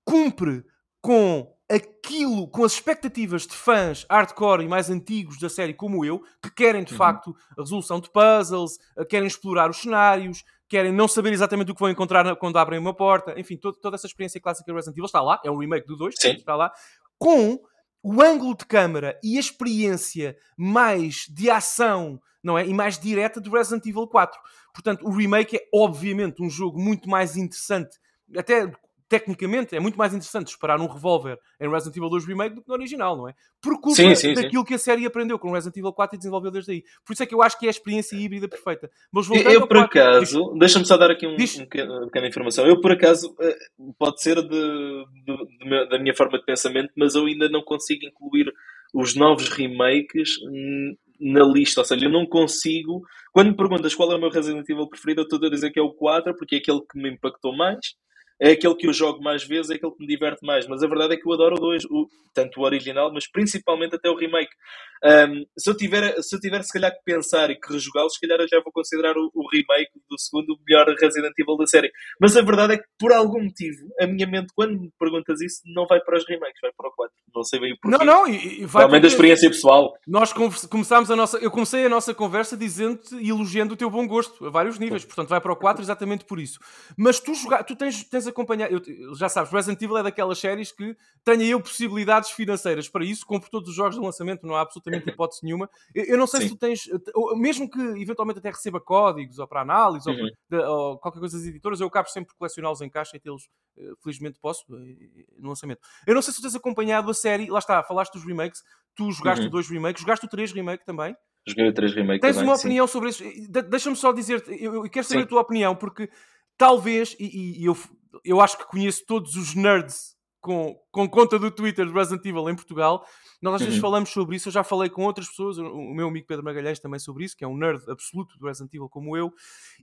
cumpre com aquilo, com as expectativas de fãs hardcore e mais antigos da série como eu, que querem de uhum. facto a resolução de puzzles, querem explorar os cenários, querem não saber exatamente o que vão encontrar quando abrem uma porta, enfim, todo, toda essa experiência clássica do Resident Evil está lá, é um remake do 2, está lá, com o ângulo de câmara e a experiência mais de ação, não é? E mais direta do Resident Evil 4. Portanto, o remake é obviamente um jogo muito mais interessante, até tecnicamente é muito mais interessante disparar um revólver em Resident Evil 2 Remake do que no original, não é? Por culpa Sim, sim, daquilo sim. que a série aprendeu com Resident Evil 4 e desenvolveu desde aí. Por isso é que eu acho que é a experiência híbrida perfeita. Mas Eu, eu, por 4, acaso, deixa-me só dar aqui um, Diz. um pequeno- uma pequena informação. Eu, por acaso, eh, pode ser de, de- de da minha forma de pensamento, mas eu ainda não consigo incluir os novos remakes na lista. Ou seja, eu não consigo. Quando me perguntas qual é o meu Resident Evil preferido, eu estou a dizer que é o 4, porque é aquele que me impactou mais. É aquele que eu jogo mais vezes, é aquele que me diverte mais. Mas a verdade é que eu adoro o dois, o- tanto o original, mas principalmente até o remake. Um, se, eu tiver, se eu tiver, se calhar, que pensar e que rejogá-lo, se calhar eu já vou considerar o, o remake do segundo o melhor Resident Evil da série. Mas a verdade é que, por algum motivo, a minha mente, quando me perguntas isso, não vai para os remakes, vai para o 4. Não sei bem o porquê. Não, não, e, e vai Realmente a porque experiência pessoal. Nós começámos a nossa. Eu comecei a nossa conversa dizendo-te e elogiando o teu bom gosto a vários níveis. Portanto, vai para o 4 exatamente por isso. Mas tu, joga... tu tens, tens acompanhado. eu- já sabes, Resident Evil é daquelas séries que tenha eu possibilidades financeiras para isso. Compro todos os jogos de lançamento, não há absolutamente hipótese nenhuma. Eu, não sei se Sim. tu tens. ou Mesmo que eventualmente até receba códigos ou para análise ou, Uhum. de- ou qualquer coisa das editoras, eu acabo sempre por colecioná-los em caixa e tê-los, eh, felizmente posso, eh, no lançamento. Eu não sei se tu tens acompanhado a série. Lá está, falaste dos remakes. Tu jogaste Uhum. o 2 remake, jogaste o 3 remake também. Joguei o 3 remake Tens também. uma sim. opinião sobre isso? De- Deixa-me só dizer-te, eu, eu quero saber Sim. a tua opinião, porque talvez, e- e eu, eu acho que conheço todos os nerds com, com conta do Twitter de Resident Evil em Portugal. Nós às vezes Uhum. falamos sobre isso, eu já falei com outras pessoas, o, meu amigo Pedro Magalhães também sobre isso, que é um nerd absoluto do Resident Evil como eu,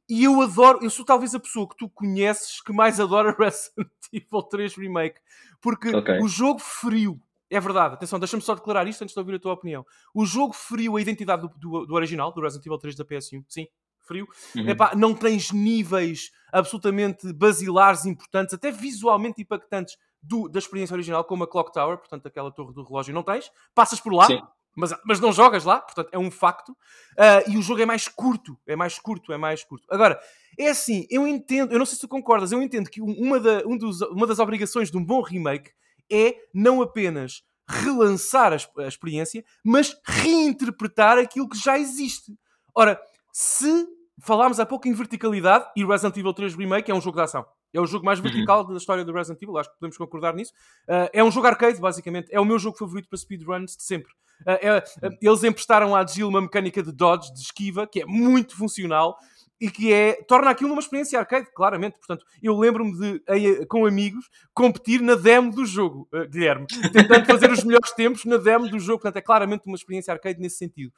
e eu adoro, eu sou talvez a pessoa que tu conheces que mais adora Resident Evil 3 Remake, porque Ok. o jogo frio, é verdade, atenção, deixa-me só declarar isto antes de ouvir a tua opinião. O jogo feriu a identidade do, do- do original, do Resident Evil 3 da PS1. Sim, feriu. Uhum. Epá, não tens níveis absolutamente basilares importantes, até visualmente impactantes do- da experiência original, como a Clock Tower, portanto, aquela torre do relógio, não tens. Passas por lá, Sim. mas, mas não jogas lá, portanto, é um facto. Ah, e o jogo é mais curto, é mais curto, é mais curto. Agora, é assim, eu entendo, eu não sei se tu concordas, eu entendo que uma, da- um dos- uma das obrigações de um bom remake é não apenas relançar a, a experiência, mas reinterpretar aquilo que já existe. Ora, se falámos há pouco em verticalidade, e Resident Evil 3 Remake é um jogo de ação. É o jogo mais vertical da história do Resident Evil, acho que podemos concordar nisso. Uh, é um jogo arcade, basicamente. É o meu jogo favorito para speedruns de sempre. Uh, é- uh, eles emprestaram à Jill uma mecânica de dodge, de esquiva, que é muito funcional e que é, torna aquilo uma experiência arcade, claramente. Portanto, eu lembro-me de, com amigos, competir na demo do jogo, Guilherme, tentando fazer os melhores tempos na demo do jogo. Portanto, é claramente uma experiência arcade nesse sentido.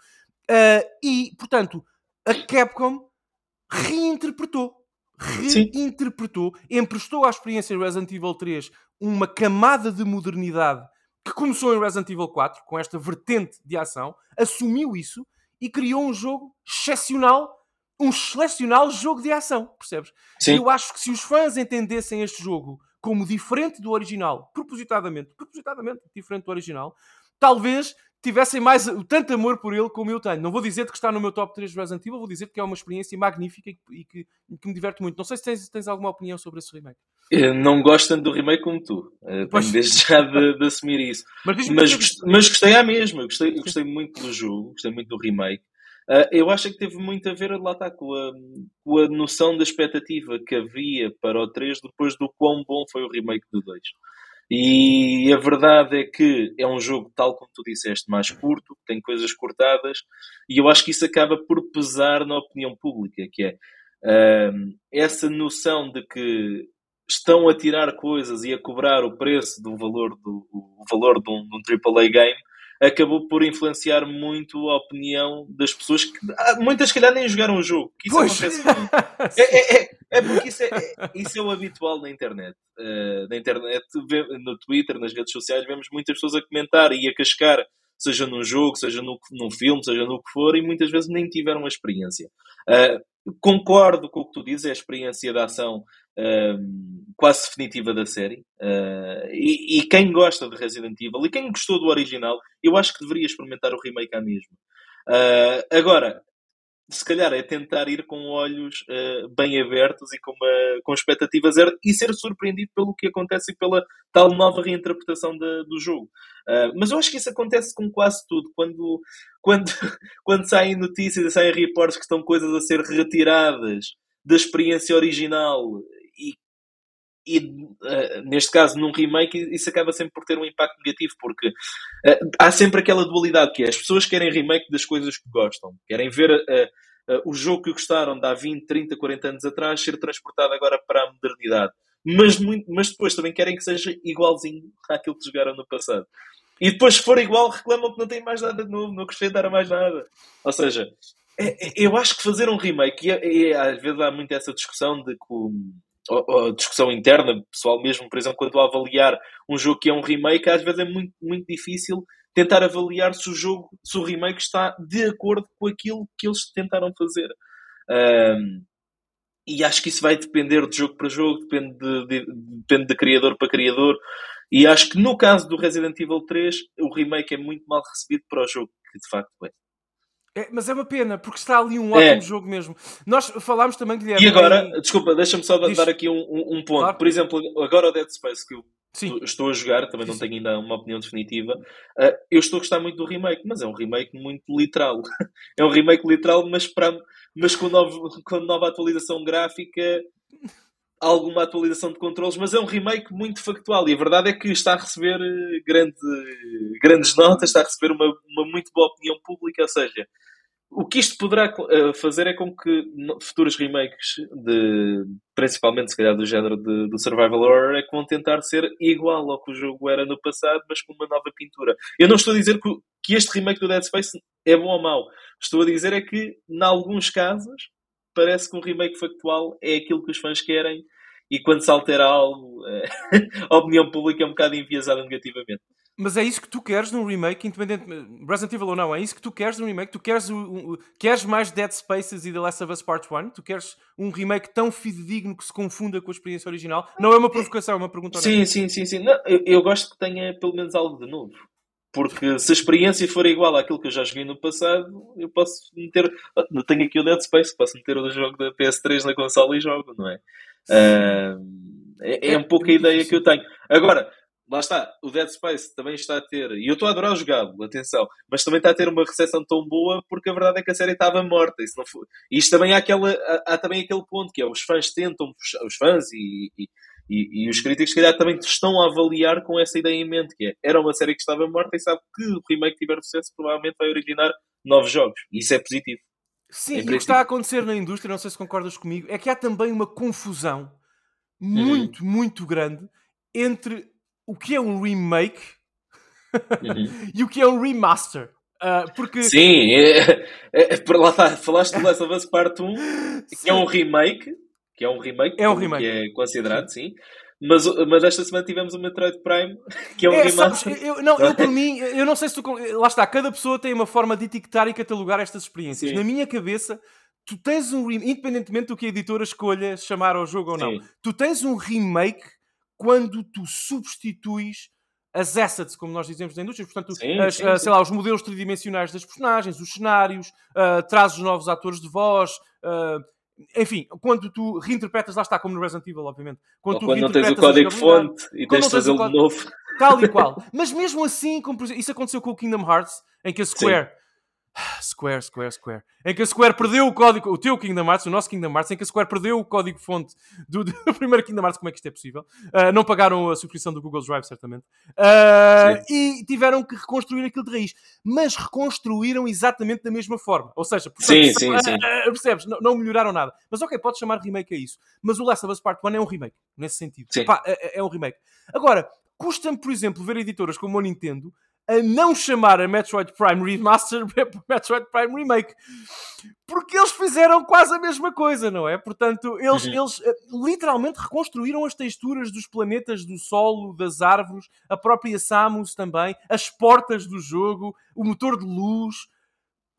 E, portanto, a Capcom reinterpretou. Sim. Reinterpretou, emprestou à experiência Resident Evil 3 uma camada de modernidade que começou em Resident Evil 4, com esta vertente de ação, assumiu isso e criou um jogo excepcional, um excepcional jogo de ação, percebes? Sim. Eu acho que se os fãs entendessem este jogo como diferente do original, propositadamente, propositadamente diferente do original, talvez tivessem mais tanto amor por ele como eu tenho. Não vou dizer que está no meu top 3 de Resident Evil, vou dizer que é uma experiência magnífica e que, que- me diverte muito. Não sei se tens, tens alguma opinião sobre esse remake. Eu não gosto tanto do remake como tu. Pois. Tenho desde já de, de assumir isso. Mas Mas, gost- mas gostei à mesma. Gostei, gostei muito do jogo, gostei muito do remake. Ah, eu acho que teve muito a ver lá está, com, a, com a noção da expectativa que havia para o 3 depois do quão bom foi o remake do 2. E a verdade é que é um jogo, tal como tu disseste, mais curto, tem coisas cortadas, e eu acho que isso acaba por pesar na opinião pública, que é ah, essa noção de que estão a tirar coisas e a cobrar o preço do valor do o valor de um, de um AAA game acabou por influenciar muito a opinião das pessoas que ah, muitas se calhar nem jogaram o jogo que isso Pois. acontece. É, é, é, é porque isso é, é- isso é o habitual na internet. Uh, na internet, no Twitter, nas redes sociais, vemos muitas pessoas a comentar e a cascar, seja num jogo, seja no, num filme, seja no que for, e muitas vezes nem tiveram a experiência. Uh, concordo com o que tu dizes, é a experiência da ação quase definitiva da série. Uh, e, e quem gosta de Resident Evil e quem gostou do original, eu acho que deveria experimentar o remake à mesma. Uh, agora, se calhar é tentar ir com olhos uh, bem abertos e com, uma, com expectativas zero e ser surpreendido pelo que acontece e pela tal nova reinterpretação de, do jogo. Uh, mas eu acho que isso acontece com quase tudo. Quando, quando, quando saem notícias e saem reportes que estão coisas a ser retiradas da experiência original e, e uh, neste caso, num remake, isso acaba sempre por ter um impacto negativo, porque uh, há sempre aquela dualidade que é as pessoas querem remake das coisas que gostam, querem ver uh, o jogo que gostaram de há 20, 30, 40 anos atrás ser transportado agora para a modernidade. Mas, muito, mas depois também querem que seja igualzinho àquilo que jogaram no passado. E depois, se for igual, reclamam que não tem mais nada de novo, não acrescentaram mais nada. Ou seja, é, é, eu acho que fazer um remake, e, e, às vezes há muito essa discussão de que discussão interna, pessoal mesmo, por exemplo, quando avaliar um jogo que é um remake, às vezes é muito, muito difícil tentar avaliar se o jogo, se o remake está de acordo com aquilo que eles tentaram fazer. Um, e acho que isso vai depender de jogo para jogo, depende de, de, depende de criador para criador. E acho que no caso do Resident Evil 3, o remake é muito mal recebido para o jogo que de facto é. É, mas é uma pena, porque está ali um ótimo é. jogo mesmo. Nós falámos também, Guilherme. E agora, em... desculpa, deixa-me só Diz... dar aqui um, um, um ponto. Claro. Por exemplo, agora o Dead Space que eu Sim. estou a jogar, também Sim. não tenho ainda uma opinião definitiva. Uh, eu estou a gostar muito do remake, mas é um remake muito literal. é um remake literal, mas, para, mas com, novo, com nova atualização gráfica, alguma atualização de controles, mas é um remake muito factual. E a verdade é que está a receber eh, grande, grandes notas, está a receber uma, uma muito boa opinião pública, ou seja o que isto poderá eh, fazer é com que futuros remakes, de, principalmente se calhar do género de, do Survival Horror, é que vão tentar ser igual ao que o jogo era no passado, mas com uma nova pintura. Eu não estou a dizer que, que este remake do Dead Space é bom ou mau. Estou a dizer é que, em alguns casos, parece que um remake factual é aquilo que os fãs querem e quando se altera algo, a opinião pública é um bocado enviesada negativamente. Mas é isso que tu queres num remake, independente Resident Evil ou não, é isso que tu queres num remake? Tu queres, queres mais Dead Spaces e The Last of Us Part 1? Tu queres um remake tão fidedigno que se confunda com a experiência original? Não é uma provocação, é uma pergunta Sim, sim, sim, sim. Não, eu, eu, gosto que tenha pelo menos algo de novo. Porque se a experiência for igual àquilo que eu já joguei no passado, eu posso meter. Não tenho aqui o Dead Space, posso meter o jogo da PS3 na consola e jogo, não é? Uh, é, é um pouco a ideia que eu tenho. Agora, lá está, o Dead Space também está a ter, e eu estou a adorar jogá-lo, atenção, mas também está a ter uma recepção tão boa porque a verdade é que a série estava morta. Isso não foi... E isto também há, aquela, há, há, também aquele ponto que é os fãs tentam, os fãs e, e, e, e os críticos, se calhar, também estão a avaliar com essa ideia em mente, que é, era uma série que estava morta e sabe que o remake tiver sucesso provavelmente vai originar novos jogos. E isso é positivo. Sim, e o que está a acontecer na indústria, não sei se concordas comigo, é que há também uma confusão muito, uhum. muito grande entre o que é um remake uhum. e o que é um remaster. Uh, porque... Sim, é, é, é, lá está, falaste do Last of Us Part 1, que é um remake, que é um remake, é um remake. que é considerado, sim. Mas, mas esta semana tivemos o Metroid Prime, que é um é, remaster. Sabes, eu, não, eu por mim, eu não sei se tu. Lá está, cada pessoa tem uma forma de etiquetar e catalogar estas experiências. Sim. Na minha cabeça, tu tens um remake, independentemente do que a editora escolha chamar ao jogo ou não, Sim. tu tens um remake quando tu substituis as assets, como nós dizemos na indústria, portanto, sim, as, sim, uh, sei lá, os modelos tridimensionais das personagens, os cenários, uh, trazes novos atores de voz, uh, enfim, quando tu reinterpretas, lá está, como no Resident Evil, obviamente. Quando, quando não tens o código-fonte e tens de fazê-lo de novo. Tal e qual. Mas mesmo assim, como, isso aconteceu com o Kingdom Hearts, em que a Square Square, Square, Square. Em que a Square perdeu o código, o teu Kingdom Hearts, o nosso Kingdom Hearts, em que a Square perdeu o código-fonte do, do, primeiro Kingdom Hearts. Como é que isto é possível? Uh, não pagaram a subscrição do Google Drive, certamente. Uh, e tiveram que reconstruir aquilo de raiz. Mas reconstruíram exatamente da mesma forma. Ou seja, portanto, sim, sim, uh, sim. percebes? Não, não, melhoraram nada. Mas ok, pode chamar remake a isso. Mas o Last of Us Part 1 é um remake, nesse sentido. Pá, é, é um remake. Agora, custa-me, por exemplo, ver editoras como a Nintendo a não chamar a Metroid Prime Remaster Metroid Prime Remake. Porque eles fizeram quase a mesma coisa, não é? Portanto, eles, uhum. eles uh, literalmente reconstruíram as texturas dos planetas, do solo, das árvores, a própria Samus também, as portas do jogo, o motor de luz.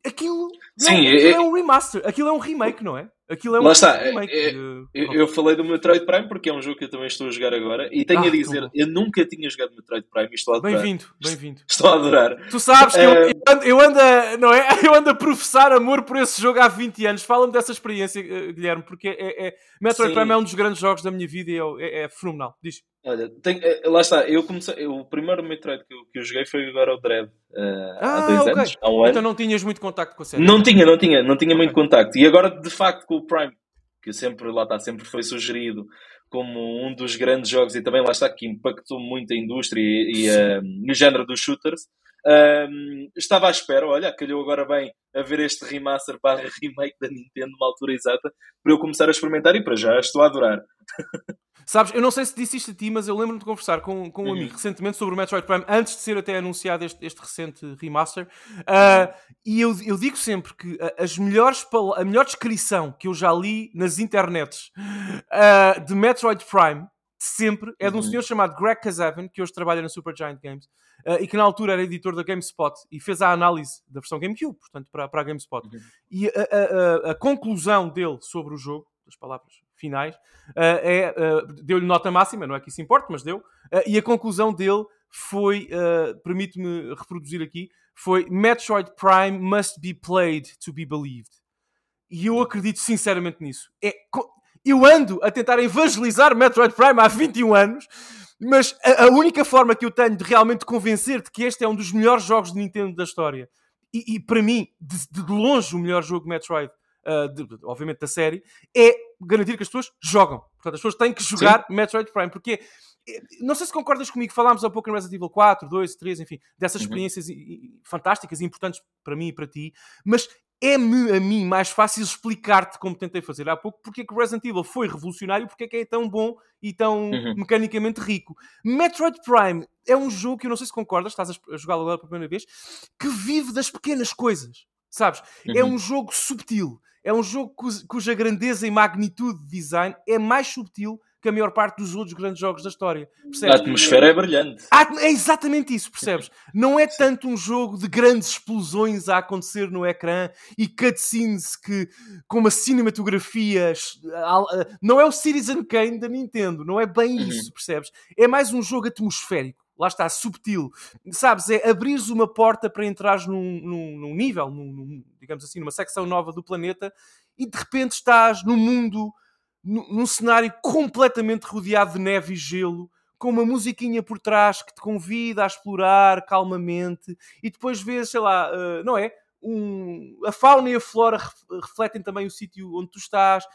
Aquilo, Sim, não, aquilo é, é um remaster, aquilo é um remake, não é? Aquilo é um Lá está. É, de... eu, eu, falei do Metroid Prime porque é um jogo que eu também estou a jogar agora e tenho ah, a dizer, eu nunca tinha jogado Metroid Prime e estou a adorar. Bem-vindo, bem-vindo. Estou a adorar. Tu sabes que eu, eu, ando, eu, ando a, não é? eu ando a professar amor por esse jogo há 20 anos. Fala-me dessa experiência, eh, Guilherme, porque é, é Metroid Sim. Prime é um dos grandes jogos da minha vida e é, é, é fenomenal. Diz. Olha, tem, eh, lá está, eu comecei, o primeiro Metroid que eu, que eu joguei foi agora o Dread, uh, ah, há dois okay. anos, há um ano. Então não tinhas muito contacto com a série? Não tinha, não tinha, não tinha okay. muito contacto. E agora, de facto, com o Prime que sempre lá está, sempre foi sugerido como um dos grandes jogos e também lá está que impactou muito a indústria e, e, uh, o género dos shooters. Um, estava à espera, olha, calhou agora bem a ver este remaster para remake da Nintendo numa altura exata para eu começar a experimentar e para já estou a adorar. Sabes, eu não sei se disse isto a ti, mas eu lembro-me de conversar com, com um uhum. amigo recentemente sobre o Metroid Prime, antes de ser até anunciado este, este recente remaster. Uh, e eu, eu digo sempre que as melhores, a melhor descrição que eu já li nas internets uh, de Metroid Prime, sempre, é de um uhum. senhor chamado Greg Kazavan, que hoje trabalha na Supergiant Games, uh, e que na altura era editor da GameSpot e fez a análise da versão GameCube, portanto, para, para a GameSpot. Uhum. E a, a, a, conclusão dele sobre o jogo, as palavras finais, uh, é, uh, deu-lhe nota máxima, não é que isso importe, mas deu, e a conclusão dele foi, permite-me reproduzir aqui, foi Metroid Prime must be played to be believed. E eu acredito sinceramente nisso. É, eu ando a tentar evangelizar Metroid Prime há 21 anos, mas a, a única forma que eu tenho de realmente convencer de que este é um dos melhores jogos de Nintendo da história, e, e para mim, de, de longe, o melhor jogo Metroid, uh, de, obviamente da série, é garantir que as pessoas jogam. Portanto, as pessoas têm que jogar Sim. Metroid Prime, porque é, não sei se concordas comigo, falámos há pouco em Resident Evil 4, 2, 3, enfim, dessas uhum. experiências fantásticas e importantes para mim e para ti, mas é-me a mim mais fácil explicar-te como tentei fazer há pouco porque é que Resident Evil foi revolucionário porque é que é tão bom e tão uhum. mecanicamente rico. Metroid Prime é um jogo que eu não sei se concordas, estás a jogá-lo agora pela primeira vez, que vive das pequenas coisas. Sabes? É uhum. É um jogo subtil. É um jogo cuja grandeza e magnitude de design é mais subtil que a maior parte dos outros grandes jogos da história. Percebes? A atmosfera é brilhante. É exatamente isso, percebes? Não é tanto um jogo de grandes explosões a acontecer no ecrã e cutscenes que, com uma cinematografia. Não é o Citizen Kane da Nintendo, não é bem uhum. isso, percebes? É mais um jogo atmosférico lá está, subtil. Sabes, é abrires uma porta para entrares num, num, num nível, num, digamos assim, numa secção nova do planeta e de repente estás num mundo, num, cenário completamente rodeado de neve e gelo, com uma musiquinha por trás que te convida a explorar calmamente e depois vês, sei lá, uh, não é? Um, a fauna e a flora refletem também o sítio onde tu estás.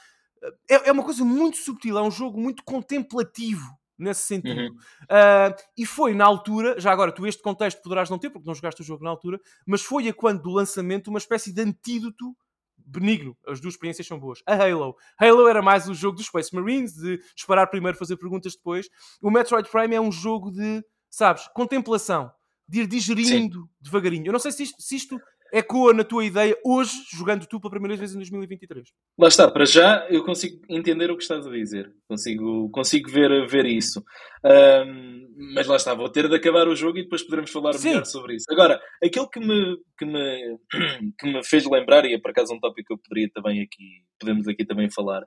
É, é uma coisa muito subtil, é um jogo muito contemplativo nesse sentido. Uhum. Uh, e foi na altura, já agora, tu este contexto poderás não ter, porque não jogaste o jogo na altura, mas foi a quando do lançamento uma espécie de antídoto benigno. As duas experiências são boas. A Halo. Halo era mais o jogo dos Space Marines, de disparar primeiro, fazer perguntas depois. O Metroid Prime é um jogo de, sabes, contemplação, de ir digerindo Sim. devagarinho. Eu não sei se isto, se isto ecoa na tua ideia hoje, jogando tu pela primeira vez em 2023? Lá está, para já eu consigo entender o que estás a dizer, consigo, consigo ver, ver isso. Um, mas lá está, vou ter de acabar o jogo e depois poderemos falar Sim. melhor sobre isso. Agora, aquilo que me, que, me, que me fez lembrar, e é por acaso um tópico que eu poderia também aqui, podemos aqui também falar,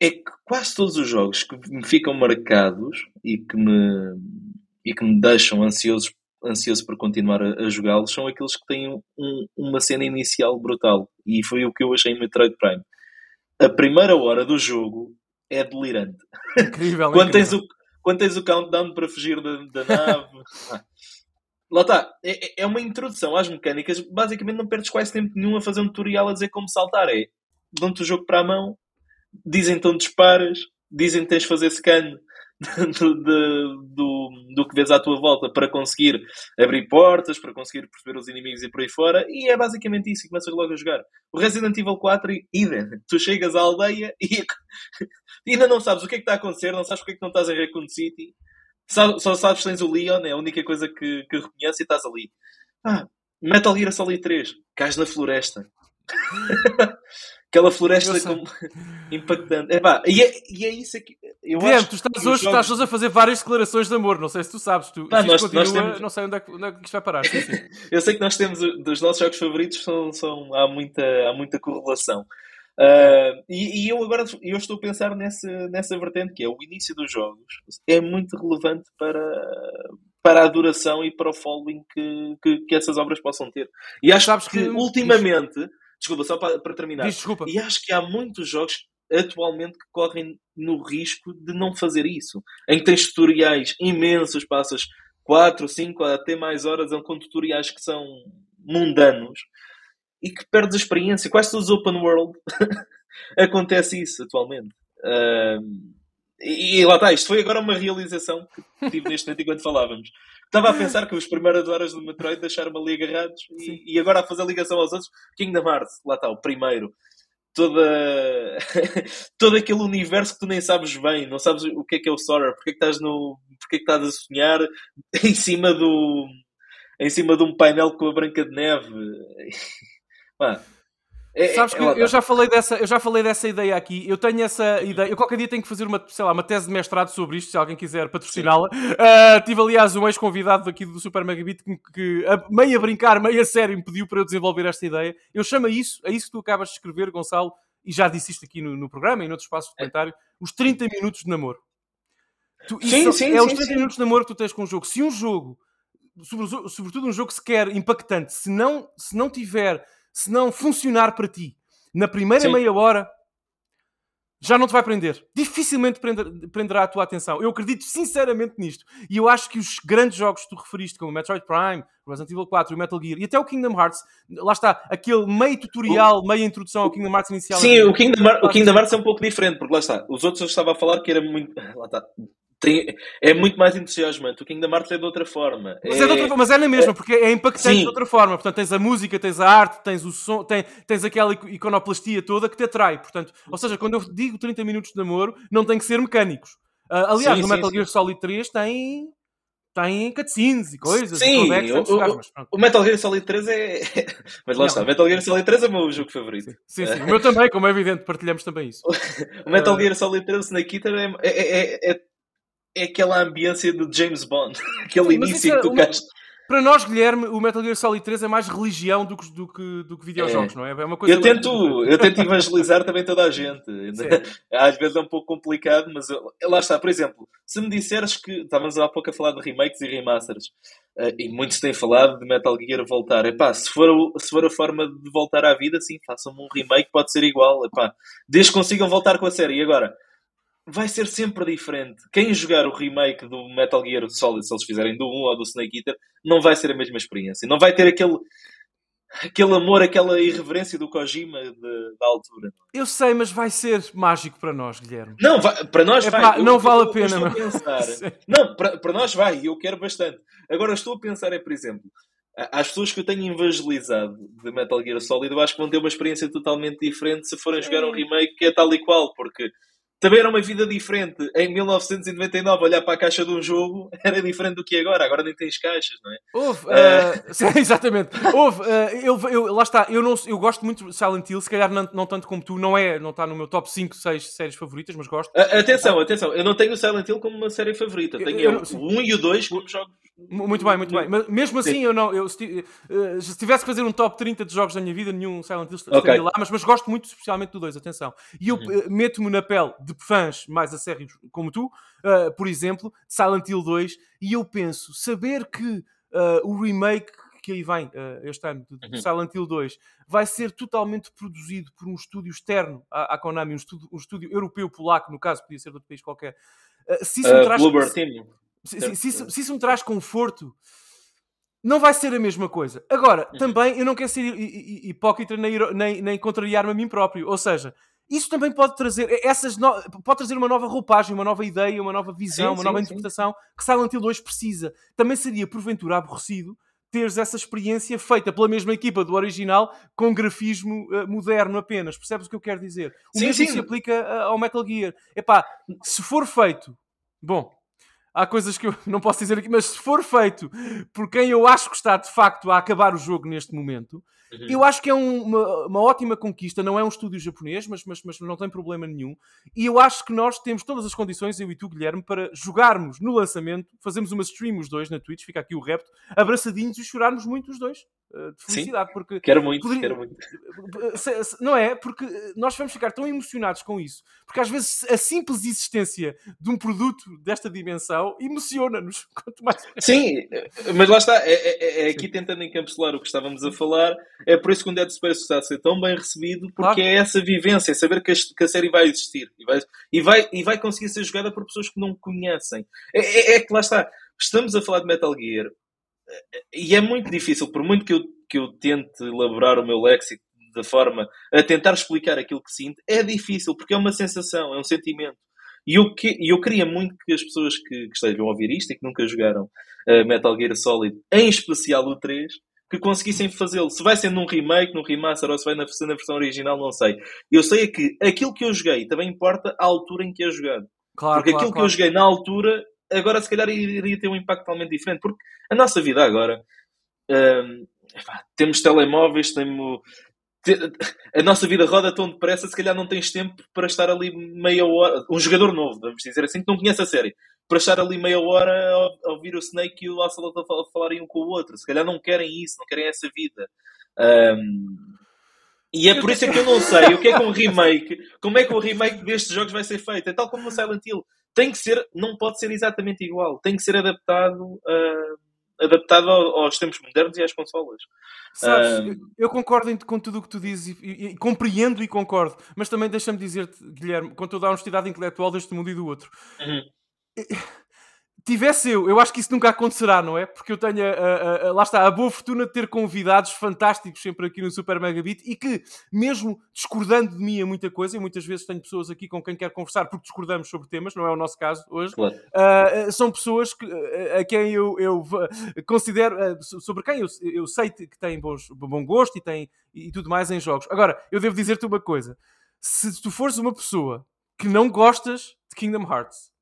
é que quase todos os jogos que me ficam marcados e que me, e que me deixam ansiosos ansioso por continuar a, a jogá-los são aqueles que têm um, uma cena inicial brutal. E foi o que eu achei em Metroid Prime. A primeira hora do jogo é delirante. Incrível, quando, incrível. Tens o, quando tens o countdown para fugir da, da nave. Lá está, é, é, é, uma introdução às mecânicas. Basicamente, não perdes quase tempo nenhum a fazer um tutorial a dizer como saltar. É dão-te o jogo para a mão, dizem onde disparas, dizem que tens de fazer scan do, do, do, que vês à tua volta para conseguir abrir portas, para conseguir perceber os inimigos e por aí fora, e é basicamente isso, e começas logo a jogar. O Resident Evil 4, idem, tu chegas à aldeia e ainda não sabes o que é que está a acontecer, não sabes porque é que não estás em Raccoon City, só, só sabes que tens o Leon, é a única coisa que, que e estás ali. Ah, Metal Gear Solid 3, cais na floresta. Aquela floresta como... impactante. Epá, e, é, e é isso aqui. Eu Guilherme, acho tu estás hoje, jogos... estás hoje a fazer várias declarações de amor. Não sei se tu sabes. Tu, ah, nós, continua, nós temos... Não sei onde é, que, onde é que isto vai parar. Sim, sim. eu sei que nós temos dos nossos jogos favoritos são, são, há, muita, há muita correlação. Uh, e, e, eu agora eu estou a pensar nessa, nessa vertente que é o início dos jogos é muito relevante para, para a duração e para o following que, que, que essas obras possam ter. E acho Sabes que, que ultimamente Desculpa, só para, para terminar. Diz, desculpa. E acho que há muitos jogos atualmente que correm no risco de não fazer isso. Em que tens tutoriais imensos, passas 4, 5, até mais horas com tutoriais que são mundanos e que perdes a experiência. Quase todos os open world acontece isso atualmente. Uh, e, e, lá está, isto foi agora uma realização que tive neste momento enquanto falávamos. Estava a pensar que os primeiras horas do Metroid deixaram-me ali agarrados e, e, agora a fazer ligação aos outros, Kingdom Hearts, lá está, o primeiro. Toda... todo aquele universo que tu nem sabes bem, não sabes o que é que é o Sora, porque é que estás, no... porque é que estás a sonhar em cima do em cima de um painel com a Branca de Neve. Mano, é, Sabes é, que é, eu já, falei dessa, eu já falei dessa ideia aqui. Eu tenho essa ideia. Eu qualquer dia tenho que fazer uma, sei lá, uma tese de mestrado sobre isto, se alguém quiser patrociná-la. Uh, tive, aliás, um ex-convidado aqui do Super Megabit que, que a, meio a brincar, meio a sério, me pediu para eu desenvolver esta ideia. Eu chamo a isso, a isso que tu acabas de escrever, Gonçalo, e já disse isto aqui no, no programa e noutros espaços de comentário, os 30 minutos de namoro. Tu, sim, sim, é sim, os 30 sim. minutos de namoro que tu tens com um jogo. Se um jogo, sobretudo um jogo que se quer impactante, se não, se não tiver se não funcionar para ti na primeira Sim. meia hora, já não te vai prender. Dificilmente prender, prenderá a tua atenção. Eu acredito sinceramente nisto. E eu acho que os grandes jogos que tu referiste, como o Metroid Prime, o Resident Evil 4, o Metal Gear e até o Kingdom Hearts, lá está, aquele meio tutorial, o... meio introdução ao Kingdom Hearts inicial. Sim, o Kingdom, o Kingdom Hearts é um pouco diferente, porque lá está, os outros eu estava a falar que era muito. Lá está, tem, é muito mais entusiasmante. O Kingdom Hearts é de outra forma. Mas é, é, outra, mas é na mesma, é, porque é impactante sim. de outra forma. Portanto, tens a música, tens a arte, tens o som, tens, tens aquela iconoplastia toda que te atrai. Portanto, ou seja, quando eu digo 30 minutos de namoro, não tem que ser mecânicos. Uh, aliás, sim, no Metal sim, Gear Solid 3 tem tem cutscenes e coisas. Sim, e o, o, o, Metal Gear Solid 3 é. mas lá não. está, Metal Gear Solid 3 é o meu jogo favorito. Sim, sim, sim. o meu também, como é evidente, partilhamos também isso. o Metal uh... Gear Solid 3 Snake Eater é, é, é, é aquela ambiência do James Bond, aquele Sim, início que é tu uma... Para nós, Guilherme, o Metal Gear Solid 3 é mais religião do que, do que, do que videojogos, é. não é? É uma coisa. Eu tento, eu tento evangelizar também toda a gente. Às vezes é um pouco complicado, mas eu... lá está. Por exemplo, se me disseres que. Estávamos há pouco a falar de remakes e remasters, uh, e muitos têm falado de Metal Gear voltar. Epá, se for, se for a forma de voltar à vida, sim, façam-me um remake, pode ser igual. Epá, desde que consigam voltar com a série. E agora, vai ser sempre diferente. Quem jogar o remake do Metal Gear Solid, se eles fizerem do 1 ou do Snake Eater, não vai ser a mesma experiência. Não vai ter aquele, aquele amor, aquela irreverência do Kojima de, da altura. Eu sei, mas vai ser mágico para nós, Guilherme. Não, vai, para nós é vai. Pá, não eu, vale eu, a pena. Pensar. não, para, para nós vai, e eu quero bastante. Agora estou a pensar, é por exemplo, as pessoas que eu tenho evangelizado de Metal Gear Solid, eu acho que vão ter uma experiência totalmente diferente se forem jogar um remake que é tal e qual, porque também era uma vida diferente. Em 1999, olhar para a caixa de um jogo era diferente do que agora. Agora nem tens caixas, não é? Houve, uh... exatamente. Houve, uh, eu, eu, lá está, eu, não, eu gosto muito de Silent Hill, se calhar não, não, tanto como tu, não é, não está no meu top 5, 6 séries favoritas, mas gosto. Atenção, atenção, eu não tenho Silent Hill como uma série favorita. Tenho eu, eu, o 1 e o 2 como jogos muito bem, muito bem. Mas mesmo assim, Sim. eu não. Eu, se, uh, se tivesse que fazer um top 30 de jogos da minha vida, nenhum Silent Hill estaria okay. lá, mas, mas gosto muito especialmente do 2, atenção. E eu uhum. uh, meto-me na pele de fãs mais acérrimos como tu, uh, por exemplo, Silent Hill 2, e eu penso, saber que o remake que aí vem este ano de, uhum. Silent Hill 2 vai ser totalmente produzido por um estúdio externo à, à Konami, um estúdio, um estúdio europeu-polaco, no caso, podia ser de outro país qualquer. se isso uh, traz. Bluebird Team. Se, se, se, isso, se, isso, me traz conforto, não vai ser a mesma coisa. Agora, uhum. também eu não quero ser hipócrita nem, nem, nem contrariar-me a mim próprio. Ou seja, isso também pode trazer essas no... pode trazer uma nova roupagem, uma nova ideia, uma nova visão, sim, uma sim, nova sim. interpretação que Silent Hill 2 precisa. Também seria, porventura, aborrecido teres essa experiência feita pela mesma equipa do original com grafismo uh, moderno apenas. Percebes o que eu quero dizer? O sim, mesmo sim. se aplica uh, ao Metal Gear. Epá, se for feito, bom, há coisas que eu não posso dizer aqui, mas se for feito por quem eu acho que está de facto a acabar o jogo neste momento, uhum. eu acho que é um, uma, uma, ótima conquista. Não é um estúdio japonês, mas, mas, mas não tem problema nenhum. E eu acho que nós temos todas as condições, eu e tu, Guilherme, para jogarmos no lançamento, fazermos uma stream os dois na Twitch, fica aqui o repto, abraçadinhos e chorarmos muito os dois. Eh, de felicidade. Sim, porque quero muito, poderia... quero muito. Não é? Porque nós vamos ficar tão emocionados com isso. Porque às vezes a simples existência de um produto desta dimensão emociona-nos. Mais... Sim, mas lá está. É, é, é aqui tentando encapsular o que estávamos a falar. É por isso que o Dead Space está a ser tão bem recebido, porque claro. é essa vivência, é saber que a, que a, série vai existir e vai, e, vai, e vai conseguir ser jogada por pessoas que não conhecem. É, é, é que lá está. Estamos a falar de Metal Gear, e é muito difícil, por muito que eu, que eu tente elaborar o meu léxico da forma a tentar explicar aquilo que sinto, é difícil, porque é uma sensação, é um sentimento. E eu, que, eu queria muito que as pessoas que, que estejam a ouvir isto e que nunca jogaram uh, Metal Gear Solid, em especial o 3, que conseguissem fazê-lo. Se vai ser num remake, num remaster ou se vai na, na versão original, não sei. Eu sei é que aquilo que eu joguei também importa a altura em que é jogado. Claro, porque claro, aquilo claro. que eu joguei na altura, agora se calhar iria ter um impacto totalmente diferente. Porque a nossa vida agora. Hum, temos telemóveis, temos, a nossa vida roda tão depressa, se calhar não tens tempo para estar ali meia hora. Um jogador novo, vamos dizer assim, que não conhece a série, para estar ali meia hora a ouvir o Snake e o Ocelot a falarem um com o outro. Se calhar não querem isso, não querem essa vida. Um, e é por isso é que eu não sei o que é que um remake, como é que o remake destes jogos vai ser feito. É tal como o Silent Hill. Tem que ser, não pode ser exatamente igual. Tem que ser adaptado. Uh, adaptado aos tempos modernos e às consolas. Sabes, eu concordo com tudo o que tu dizes e, e, e compreendo e concordo, mas também deixa-me dizer-te, Guilherme, com toda a honestidade intelectual deste mundo e do outro. Uhum tivesse eu, eu acho que isso nunca acontecerá, não é? Porque eu tenho, a, a, a, lá está, a boa fortuna de ter convidados fantásticos sempre aqui no Super Megabit e que, mesmo discordando de mim a muita coisa, e muitas vezes tenho pessoas aqui com quem quero conversar porque discordamos sobre temas, não é o nosso caso hoje, claro. uh, são pessoas que, a quem eu, eu considero, uh, sobre quem eu, eu sei que têm bons, bom gosto e, têm, e tudo mais em jogos. Agora, eu devo dizer-te uma coisa: se tu fores uma pessoa que não gostas de Kingdom Hearts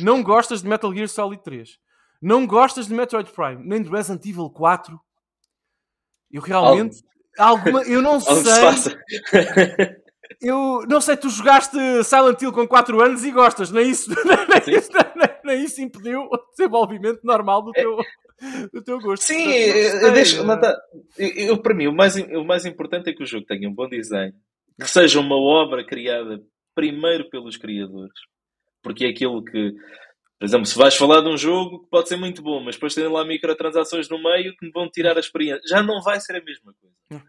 não gostas de Metal Gear Solid 3. Não gostas de Metroid Prime, nem de Resident Evil 4. Eu realmente. Alguma, eu não sei. eu não sei, tu jogaste Silent Hill com 4 anos e gostas, nem isso, nem, isso, nem, nem isso impediu o desenvolvimento normal do teu, do teu gosto. Sim, eu, deixo, eu, eu, para mim, o mais, o mais importante é que o jogo tenha um bom design, que seja uma obra criada primeiro pelos criadores porque é aquilo que, por exemplo, se vais falar de um jogo que pode ser muito bom, mas depois tem lá microtransações no meio que me vão tirar a experiência, já não vai ser a mesma coisa.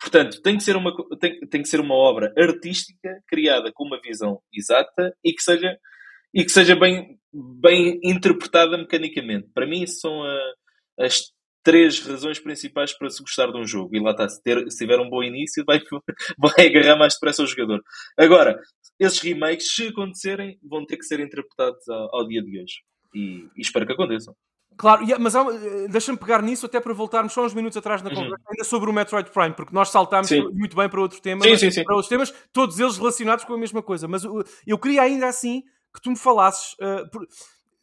Portanto, tem que, ser uma, tem, tem que ser uma obra artística criada com uma visão exata e que seja, e que seja bem, bem interpretada mecanicamente. Para mim, isso são a, as três razões principais para se gostar de um jogo. E lá está, se, ter, se tiver um bom início, vai, vai agarrar mais depressa o jogador. Agora, esses remakes, se acontecerem, vão ter que ser interpretados ao, ao dia de hoje. E, e, espero que aconteçam. Claro, mas eh, deixa-me pegar nisso até para voltarmos só uns minutos atrás na uhum. conversa, ainda sobre o Metroid Prime, porque nós saltámos sim. muito bem para outros temas, sim, sim, para outros temas, todos eles relacionados com a mesma coisa. Mas eu queria ainda assim que tu me falasses. Uh, por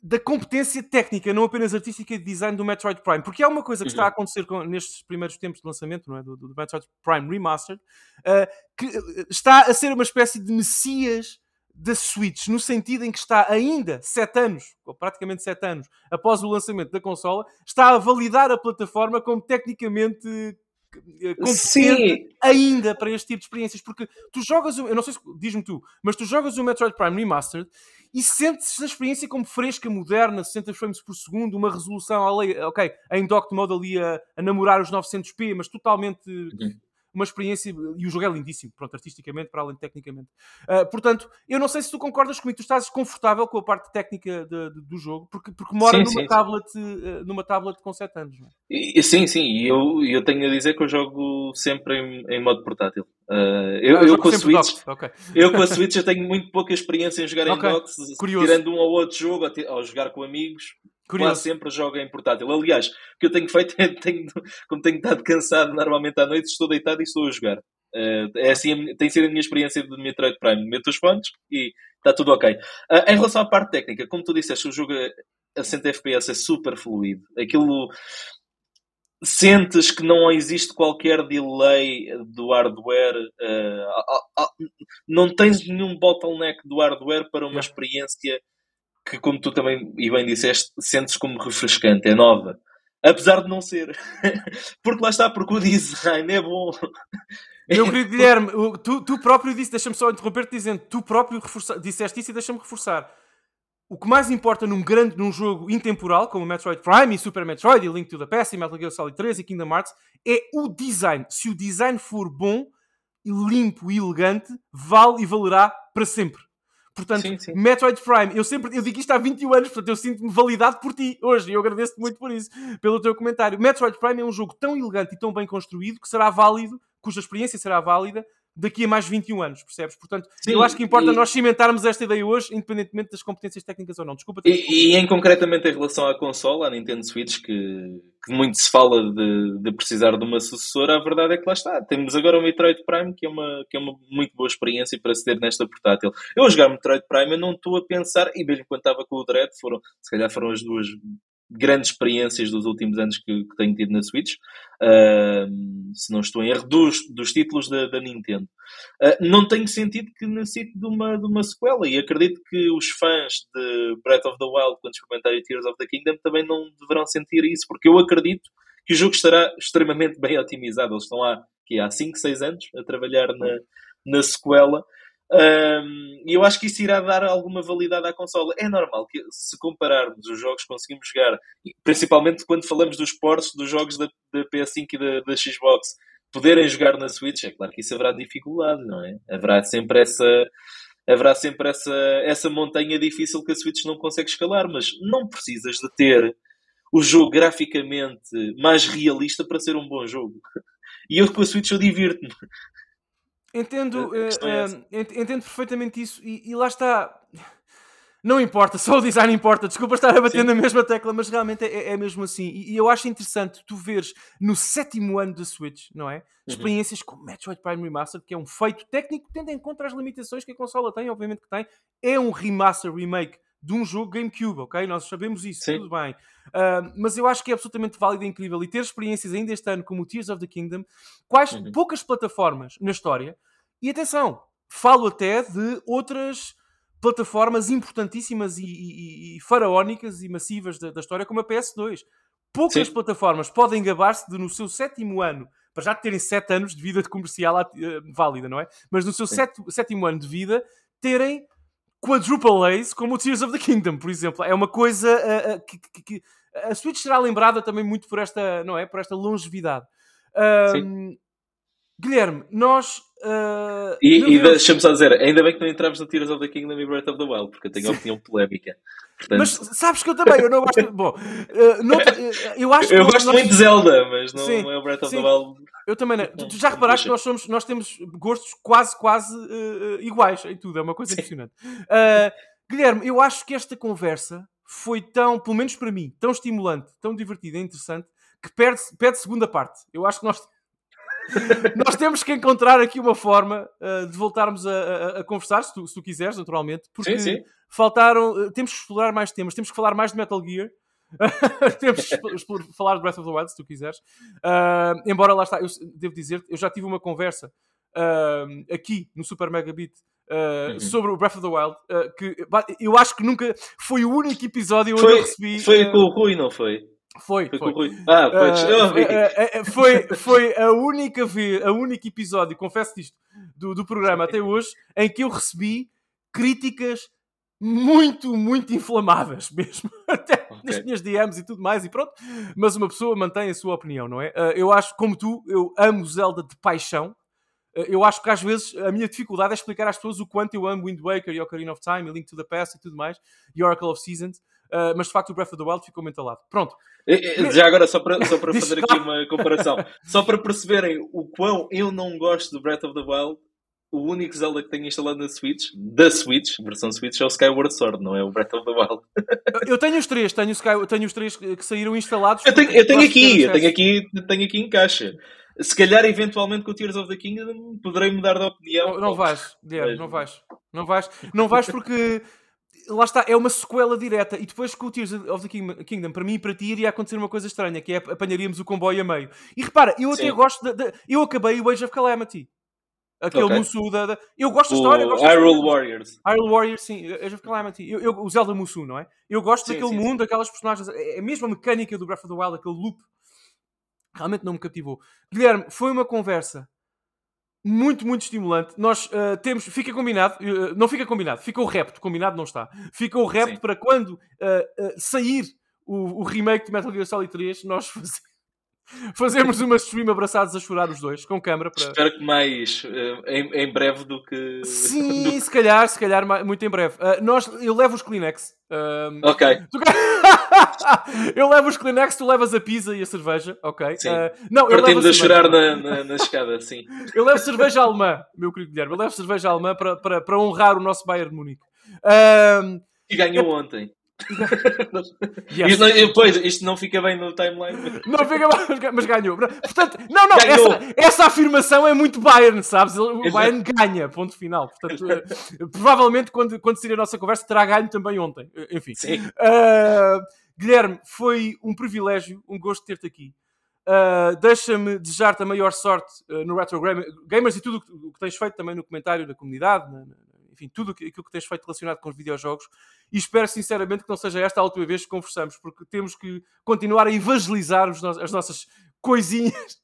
da competência técnica, não apenas artística e de design do Metroid Prime. Porque há uma coisa que está a uhum. acontecer com, nestes primeiros tempos de lançamento não é? do, do Metroid Prime Remastered, uh, que eh, está a ser uma espécie de messias da Switch, no sentido em que está ainda 7 anos, ou praticamente 7 anos, após o lançamento da consola, está a validar a plataforma como tecnicamente eh, competente ainda para este tipo de experiências, porque tu jogas, eu não sei se diz-me tu, mas tu jogas o Metroid Prime Remastered e sentes a experiência como fresca, moderna, 60 frames por segundo, uma resolução ok, em docked mode ali a, a namorar os 900p, mas totalmente uhum uma experiência e o jogo é lindíssimo, pronto, artisticamente, para além de tecnicamente. Uh, portanto, eu não sei se tu concordas comigo, tu estás confortável com a parte técnica de, de, do jogo, porque, porque mora sim, numa, sim, tablet, sim. Uh, numa tablet com 7 anos. Não é? e, sim, sim, eu, eu tenho a dizer que eu jogo sempre em, em modo portátil. Uh, eu, ah, eu, com a Switch, okay. eu com a Switch eu tenho muito pouca experiência em jogar okay. em docks, tirando um ou outro jogo, ou jogar com amigos, Curioso. Quase sempre jogo em portátil. Aliás, o que eu tenho feito é, tenho, como tenho estado cansado normalmente à noite, estou deitado e estou a jogar. Uh, é assim, tem sido a minha experiência de Metroid Prime. Meto os fones e está tudo ok. Uh, em relação à parte técnica, como tu disseste, o jogo a 100 FPS é super fluido. Aquilo sentes que não existe qualquer delay do hardware, uh, não tens nenhum bottleneck do hardware para uma experiência que, como tu também e bem disseste, sentes como refrescante, é nova. Apesar de não ser. porque lá está, porque o design é bom. Meu querido Guilherme, tu, tu próprio disse, deixa-me só interromper-te dizendo, tu próprio reforça, disseste isso e deixa-me reforçar. O que mais importa num grande num jogo intemporal, como Metroid Prime e Super Metroid e Link to the Past e Metal Gear Solid 3 e Kingdom Hearts, é o design. Se o design for bom, limpo e elegante, vale e valerá para sempre. Portanto, sim, sim. Metroid Prime, eu sempre eu digo isto há 21 anos, portanto eu sinto-me validado por ti hoje e eu agradeço-te muito por isso, pelo teu comentário. Metroid Prime é um jogo tão elegante e tão bem construído que será válido cuja experiência será válida daqui a mais 21 anos, percebes? Portanto, Sim, eu acho que importa e- nós cimentarmos esta ideia hoje, independentemente das competências técnicas ou não. Desculpa. E, e em concretamente em relação à consola, à Nintendo Switch, que, que muito se fala de, de precisar de uma sucessora, a verdade é que lá está. Temos agora o Metroid Prime, que é uma, que é uma muito boa experiência para se ter nesta portátil. Eu a jogar Metroid Prime, eu não estou a pensar, e mesmo quando estava com o Dread, foram, se calhar foram as duas grandes experiências dos últimos anos que, que tenho tido na Switch, Ahm, se não estou em erro, dos, dos títulos da, da Nintendo. Ah, não tenho sentido que necessite de uma, de uma sequela e acredito que os fãs de Breath of the Wild, quando experimentarem Tears of the Kingdom, também não deverão sentir isso, porque eu acredito que o jogo estará extremamente bem otimizado. Eles estão há, há 5, 6 anos a trabalhar na, na sequela. Um, e eu acho que isso irá dar alguma validade à consola. É normal que, se compararmos os jogos que conseguimos jogar, principalmente quando falamos dos ports dos jogos da, da PS5 e da, da Xbox, poderem jogar na Switch, é claro que isso haverá dificuldade, não é? Haverá sempre essa. Haverá sempre essa, essa montanha difícil que a Switch não consegue escalar, mas não precisas de ter o jogo graficamente mais realista para ser um bom jogo. E eu com a Switch eu divirto-me. Entendo, eh, é eh, ent- entendo perfeitamente isso e, e lá está. Não importa, só o design importa. Desculpa estar a bater Sim. na mesma tecla, mas realmente é, é mesmo assim. E, e eu acho interessante tu veres no sétimo ano da Switch, não é? Uhum. Experiências como Metroid Prime Remastered, que é um feito técnico, tendo em conta as limitações que a consola tem, obviamente que tem. É um remaster, remake de um jogo GameCube, ok? Nós sabemos isso, Sim. tudo bem. Ah, mas eu acho que é absolutamente válido e incrível. E ter experiências ainda este ano como o Tears of the Kingdom, quais Uhum. poucas plataformas na história e atenção, falo até de outras plataformas importantíssimas e, e- e faraónicas e massivas da, da história, como a PS2. Poucas Sim. plataformas podem gabar-se de, no seu sétimo ano, para já terem sete anos de vida de comercial eh, válida, não é? Mas no seu sétimo ano de vida, terem quadruple A's como o Tears of the Kingdom, por exemplo. É uma coisa eh, eh, que, que- que- a Switch será lembrada também muito por esta, não é? Por esta longevidade. Ahm, Guilherme, nós. ah, E, não e vemos- deixa-me só dizer, ainda bem que não entramos no Tears of the Kingdom e Breath of the Wild, porque eu tenho a opinião polémica. Portanto, Mas sabes que eu também, eu não gosto. Bom, ah, eu acho que eu gosto nós- muito de Zelda, mas não Sim, é o Breath of sim. the Wild. Eu também não. Tu, tu Não, já não reparaste que nós, somos, nós temos gostos quase, quase ah, iguais em tudo, é uma coisa Sim. impressionante. Ah, Guilherme, eu acho que esta conversa foi tão, pelo menos para mim, tão estimulante, tão divertida e interessante, que perde, pede segunda parte. Eu acho que nós. Nós temos que encontrar aqui uma forma ah, de voltarmos a, a- a conversar, se tu, se tu quiseres, naturalmente, porque Sim, sim. faltaram. uh, Temos que explorar mais temas, temos que falar mais de Metal Gear. temos explo- falar de Breath of the Wild, se tu quiseres. Uh, embora lá está, eu devo dizer, eu já tive uma conversa uh, aqui no Super Mega Beat. uh, Uhum. sobre o Breath of the Wild, uh, que eu acho que nunca foi o único episódio onde eu Foi, recebi. foi uh, com o Rui, não foi? foi, Foi, foi. com o Rui. Ah, uh, foi, foi a única vez, a único episódio, confesso isto, do, do programa até hoje, em que eu recebi críticas muito, muito inflamadas mesmo. Até Ok. nas minhas DMs e tudo mais, e pronto. Mas uma pessoa mantém a sua opinião, não é? Uh, eu acho, como tu, eu amo Zelda de paixão. Uh, Eu acho que às vezes a minha dificuldade é explicar às pessoas o quanto eu amo Wind Waker e Ocarina of Time e Link to the Past e tudo mais, e Oracle of Seasons, uh, mas de facto o Breath of the Wild ficou mentalado. Pronto, Eh, eh, Já agora, só para, só para fazer aqui uma comparação, só para perceberem o quão eu não gosto do Breath of the Wild, o único Zelda que tenho instalado na Switch, da Switch, versão Switch, é o Skyward Sword, não é o Breath of the Wild. Eu tenho os três, tenho, Sky, tenho os três que saíram instalados. Eu tenho, eu tenho aqui, eu tenho aqui, tenho aqui em caixa. Se calhar, eventualmente, com o Tears of the Kingdom, poderei mudar de opinião. Não, não vais, Mas- não vais. Não vais, não vais porque lá está, é uma sequela direta. E depois com o Tears of the King- Kingdom, para mim e para ti, iria acontecer uma coisa estranha, que é apanharíamos o comboio a meio. E repara, eu até Sim. gosto de, de- Eu acabei o Age of Calamity. Aquele Ok. Musou da, da- Eu gosto da história. eu O Hyrule. Warriors. Hyrule Warriors, sim, Age of Calamity. Eu, eu- o Zelda Musou, não é? Eu gosto Sim, daquele sim, mundo, aquelas personagens. É é a mecânica do Breath of the Wild, aquele loop. Realmente não me cativou. Guilherme, foi uma conversa muito, muito estimulante. Nós ah, temos. Fica combinado. ah, não fica combinado, fica o repto. Combinado não está. Fica o repto Sim. para quando ah, sair o, o remake de Metal Gear Solid 3, nós faze- fazemos uma stream abraçados a chorar os dois, com câmara para. Espero que mais eh, em, em breve do que. Sim, do- se calhar, se calhar, muito em breve. Ah, nós, eu levo os Kleenex. Ah, Ok. Tu, eu levo os Kleenex, tu levas a pizza e a cerveja, ok? Sim. Uh, não, eu levo a cerveja. chorar na, na, na escada, sim. Eu levo cerveja alemã, meu querido Guilherme. Eu levo cerveja alemã para, para, para honrar o nosso Bayern de Munique. Um, E ganhou ontem. Yes. Isto não, pois, isto não fica bem no timeline. Não fica mal, mas ga- mas ganhou. Portanto, não, não, essa, essa afirmação é muito Bayern, sabes? O. Bayern ganha, ponto final. Portanto, eh, provavelmente quando, quando sair a nossa conversa terá ganho também ontem. Eh, Enfim. Uh, Guilherme, foi um privilégio, um gosto ter-te aqui. Uh, Deixa-me desejar-te a maior sorte uh, no Retro Gamers e tudo o que, o que tens feito também no comentário da comunidade, na- na- enfim, tudo aqui- aquilo que tens feito relacionado com os videojogos. E espero sinceramente que não seja esta a última vez que conversamos, porque temos que continuar a evangelizar as nossas coisinhas.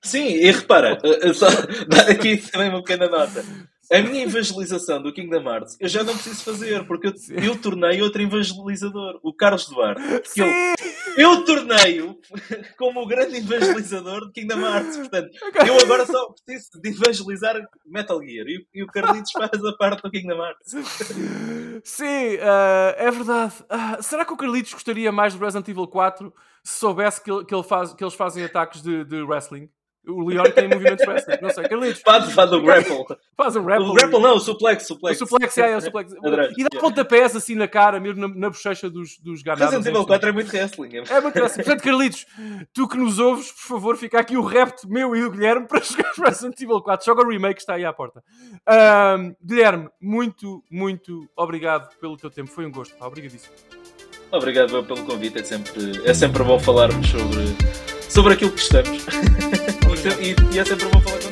Sim, e repara, eh, eh, só dar aqui também uma pequena nota. A minha evangelização do Kingdom Hearts eu já não preciso fazer, porque eu, eu tornei outro evangelizador, o Carlos Duarte. Eu, eu tornei-o como o grande evangelizador de Kingdom Hearts. Portanto, eu agora só preciso de evangelizar Metal Gear e, e o Carlitos faz a parte do Kingdom Hearts. Sim, ah, é verdade. Ah, será que o Carlitos gostaria mais do Resident Evil 4 se soubesse que, ele- que ele faz, que eles fazem ataques de, de wrestling? O Leon tem movimentos de wrestling. Não sei, Carlitos, Faz, faz o grapple. faz um rap. O grapple não, o suplex, O suplex. suplex, é, é o suplex. E dá pontapés assim na cara, mesmo na, na bochecha dos, dos ganados. Resident Evil 4 é muito wrestling. é- É muito interessante. Portanto, Carlitos, tu que nos ouves, por favor, fica aqui o repto meu e do Guilherme para jogar Resident Evil 4. Joga o remake que está aí à porta. Ahm, Guilherme, muito, muito obrigado pelo teu tempo. Foi um gosto. Pá. Obrigadíssimo. Obrigado pelo convite, é sempre, é sempre bom falarmos sobre, sobre aquilo que estamos. e, e é sempre bom falar